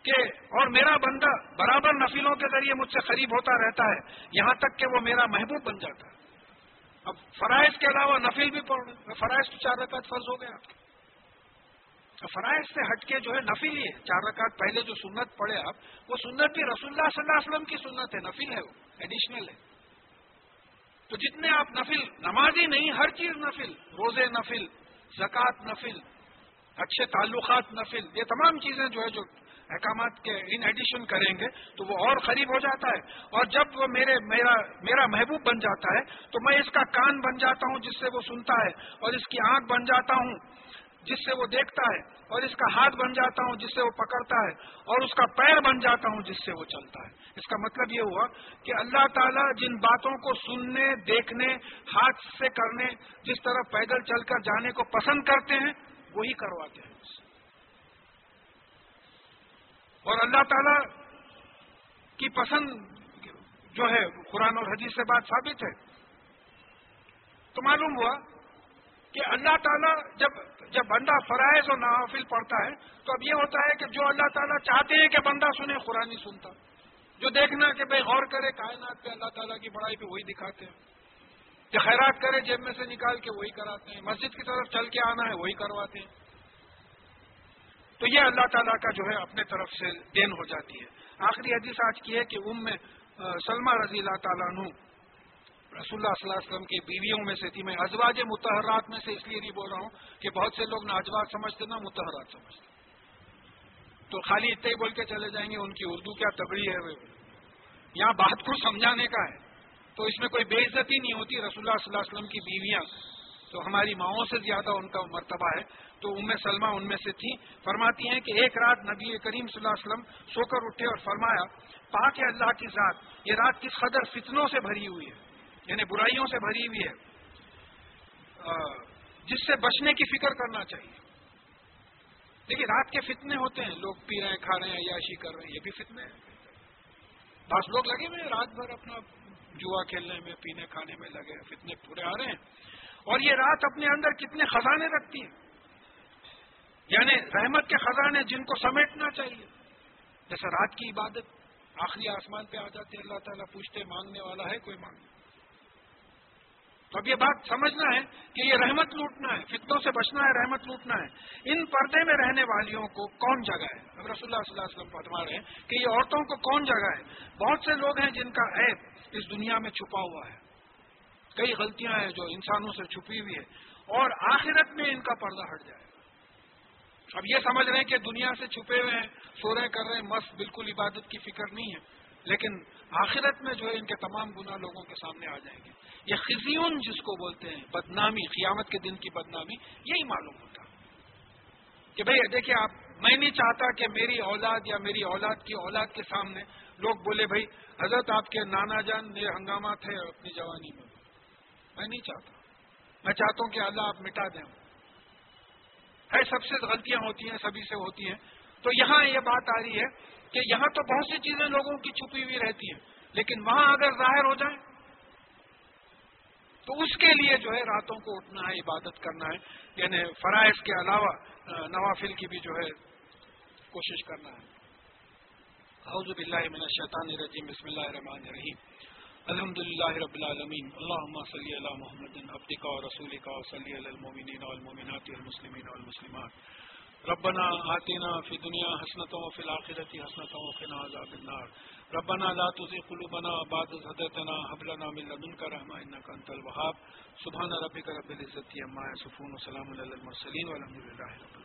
کہ اور میرا بندہ برابر نفیلوں کے ذریعے مجھ سے قریب ہوتا رہتا ہے، یہاں تک کہ وہ میرا محبوب بن جاتا ہے۔ اب فرائض کے علاوہ نفل بھی پڑھ رہے فرائض تو چار رکعت فرض ہو گئے آپ فرائض سے ہٹ کے جو ہے نفل ہی ہے۔ چار رکعت پہلے جو سنت پڑے آپ، وہ سنت بھی رسول اللہ صلی اللہ علیہ وسلم کی سنت ہے، نفل ہے وہ ایڈیشنل ہے۔ تو جتنے آپ نفل نمازی نہیں، ہر چیز نفل، روزے نفل، زکوٰۃ نفل، اچھے تعلقات نفل، یہ تمام چیزیں جو ہے جو احکامات کے ان ایڈیشن کریں گے تو وہ اور قریب ہو جاتا ہے۔ اور جب وہ میرے میرا میرا محبوب بن جاتا ہے تو میں اس کا کان بن جاتا ہوں جس سے وہ سنتا ہے اور اس کی آنکھ بن جاتا ہوں جس سے وہ دیکھتا ہے اور اس کا ہاتھ بن جاتا ہوں جس سے وہ پکڑتا ہے اور اس کا پیر بن جاتا ہوں جس سے وہ چلتا ہے۔ اس کا مطلب یہ ہوا کہ اللہ تعالیٰ جن باتوں کو سننے، دیکھنے، ہاتھ سے کرنے، جس طرح پیدل چل کر جانے کو پسند کرتے ہیں، وہی کرواتے ہیں۔ اور اللہ تعالیٰ کی پسند جو ہے قرآن اور حدیث سے بات ثابت ہے۔ تو معلوم ہوا کہ اللہ تعالیٰ جب جب بندہ فرائض اور نوافل پڑھتا ہے، تو اب یہ ہوتا ہے کہ جو اللہ تعالیٰ چاہتے ہیں کہ بندہ سنے، قرآن ہی سنتا۔ جو دیکھنا کہ بھائی غور کرے، کائنات پہ اللہ تعالیٰ کی بڑائی پہ وہی دکھاتے ہیں۔ کہ خیرات کرے، جیب میں سے نکال کے وہی کراتے ہیں۔ مسجد کی طرف چل کے آنا ہے، وہی کرواتے ہیں۔ تو یہ اللہ تعالیٰ کا جو ہے اپنے طرف سے دین ہو جاتی ہے۔ آخری حدیث آج کی ہے کہ ام سلمہ رضی اللہ تعالیٰ عنہ رسول اللہ صلی اللہ علیہ وسلم کی بیویوں میں سے تھی۔ میں ازواج متحرات میں سے اس لیے نہیں بول رہا ہوں کہ بہت سے لوگ نہ ازواج سمجھتے نہ متحرات سمجھتے تو خالی اتنے ہی بول کے چلے جائیں گے، ان کی اردو کیا تگڑی ہے؟ یہاں بات کو سمجھانے کا ہے۔ تو اس میں کوئی بے عزتی نہیں ہوتی۔ رسول اللہ صلی اللہ علیہ وسلم کی بیویاں تو ہماری ماؤں سے زیادہ ان کا مرتبہ ہے۔ تو ام سلمہ ان میں سے تھی۔ فرماتی ہیں کہ ایک رات نبی کریم صلی اللہ علیہ وسلم سو کر اٹھے اور فرمایا، پاک اللہ کی ذات، یہ رات کس قدر فتنوں سے بھری ہوئی ہے یعنی برائیوں سے بھری ہوئی ہے۔ جس سے بچنے کی فکر کرنا چاہیے۔ دیکھیے، رات کے فتنے ہوتے ہیں۔ لوگ پی رہے ہیں، کھا رہے ہیں، عیاشی کر رہے ہیں، یہ بھی فتنے ہیں۔ بس لوگ لگے ہوئے رات بھر اپنا جوا کھیلنے میں، پینے کھانے میں لگے فتنے پورے آ رہے ہیں۔ اور یہ رات اپنے اندر کتنے خزانے رکھتی ہیں؟ یعنی رحمت کے خزانے جن کو سمیٹنا چاہیے۔ جیسا رات کی عبادت، آخری آسمان پہ آ جاتے، اللہ تعالیٰ پوچھتے، مانگنے والا ہے کوئی مانگ تو اب یہ بات سمجھنا ہے کہ یہ رحمت لوٹنا ہے فتنوں سے بچنا ہے، رحمت لوٹنا ہے۔ ان پردے میں رہنے والیوں کو کون جگہ ہے؟ اب رسول اللہ صلی اللہ علیہ وسلم فرما رہے ہیں کہ یہ عورتوں کو کون جگہ ہے؟ بہت سے لوگ ہیں جن کا عیب اس دنیا میں چھپا ہوا ہے۔ کئی غلطیاں ہیں جو انسانوں سے چھپی ہوئی ہے اور آخرت میں ان کا پردہ ہٹ جائے۔ اب یہ سمجھ رہے ہیں کہ دنیا سے چھپے ہوئے ہیں، سو رہے کر رہے ہیں مست بالکل عبادت کی فکر نہیں ہے۔ لیکن آخرت میں جو ہے ان کے تمام گنا لوگوں کے سامنے آ جائیں گے۔ یہ خزیون جس کو بولتے ہیں، بدنامی، قیامت کے دن کی بدنامی، یہی معلوم ہوتا کہ بھئی دیکھیے آپ، میں نہیں چاہتا کہ میری اولاد یا میری اولاد کی اولاد کے سامنے لوگ بولے بھائی حضرت آپ کے نانا جان میرے ہنگامات ہے اپنی جوانی میں۔ میں نہیں چاہتا۔ میں چاہتا ہوں کہ اللہ آپ مٹا دیں۔ ہے، سب سے غلطیاں ہوتی ہیں، سبھی سے ہوتی ہیں۔ تو یہاں یہ بات آ رہی ہے کہ یہاں تو بہت سی چیزیں لوگوں کی چھپی ہوئی رہتی ہیں، لیکن وہاں اگر ظاہر ہو جائیں، تو اس کے لیے جو ہے راتوں کو اٹھنا ہے، عبادت کرنا ہے۔ یعنی فرائض کے علاوہ نوافل کی بھی جو ہے کوشش کرنا ہے۔ اعوذ باللہ من الشیطان الرجیم، بسم اللہ الرحمن الرحیم۔ الحمد للہ رب العالمین۔ اللہم صلی علی محمد، عبدک و رسولک و صلی علی المومنین والمومنات والمسلمین والمسلمات۔ ربنا آتنا فی دنیا حسنتا و فی الاخرت حسنتا و قنا عذاب النار۔ ربنا لا تزغ قلوبنا بعد إذ هديتنا هب لنا من لدنك رحمة إنك أنت الوهاب۔ سبحان ربك رب العزة عما يصفون وسلام على المرسلين والحمد لله رب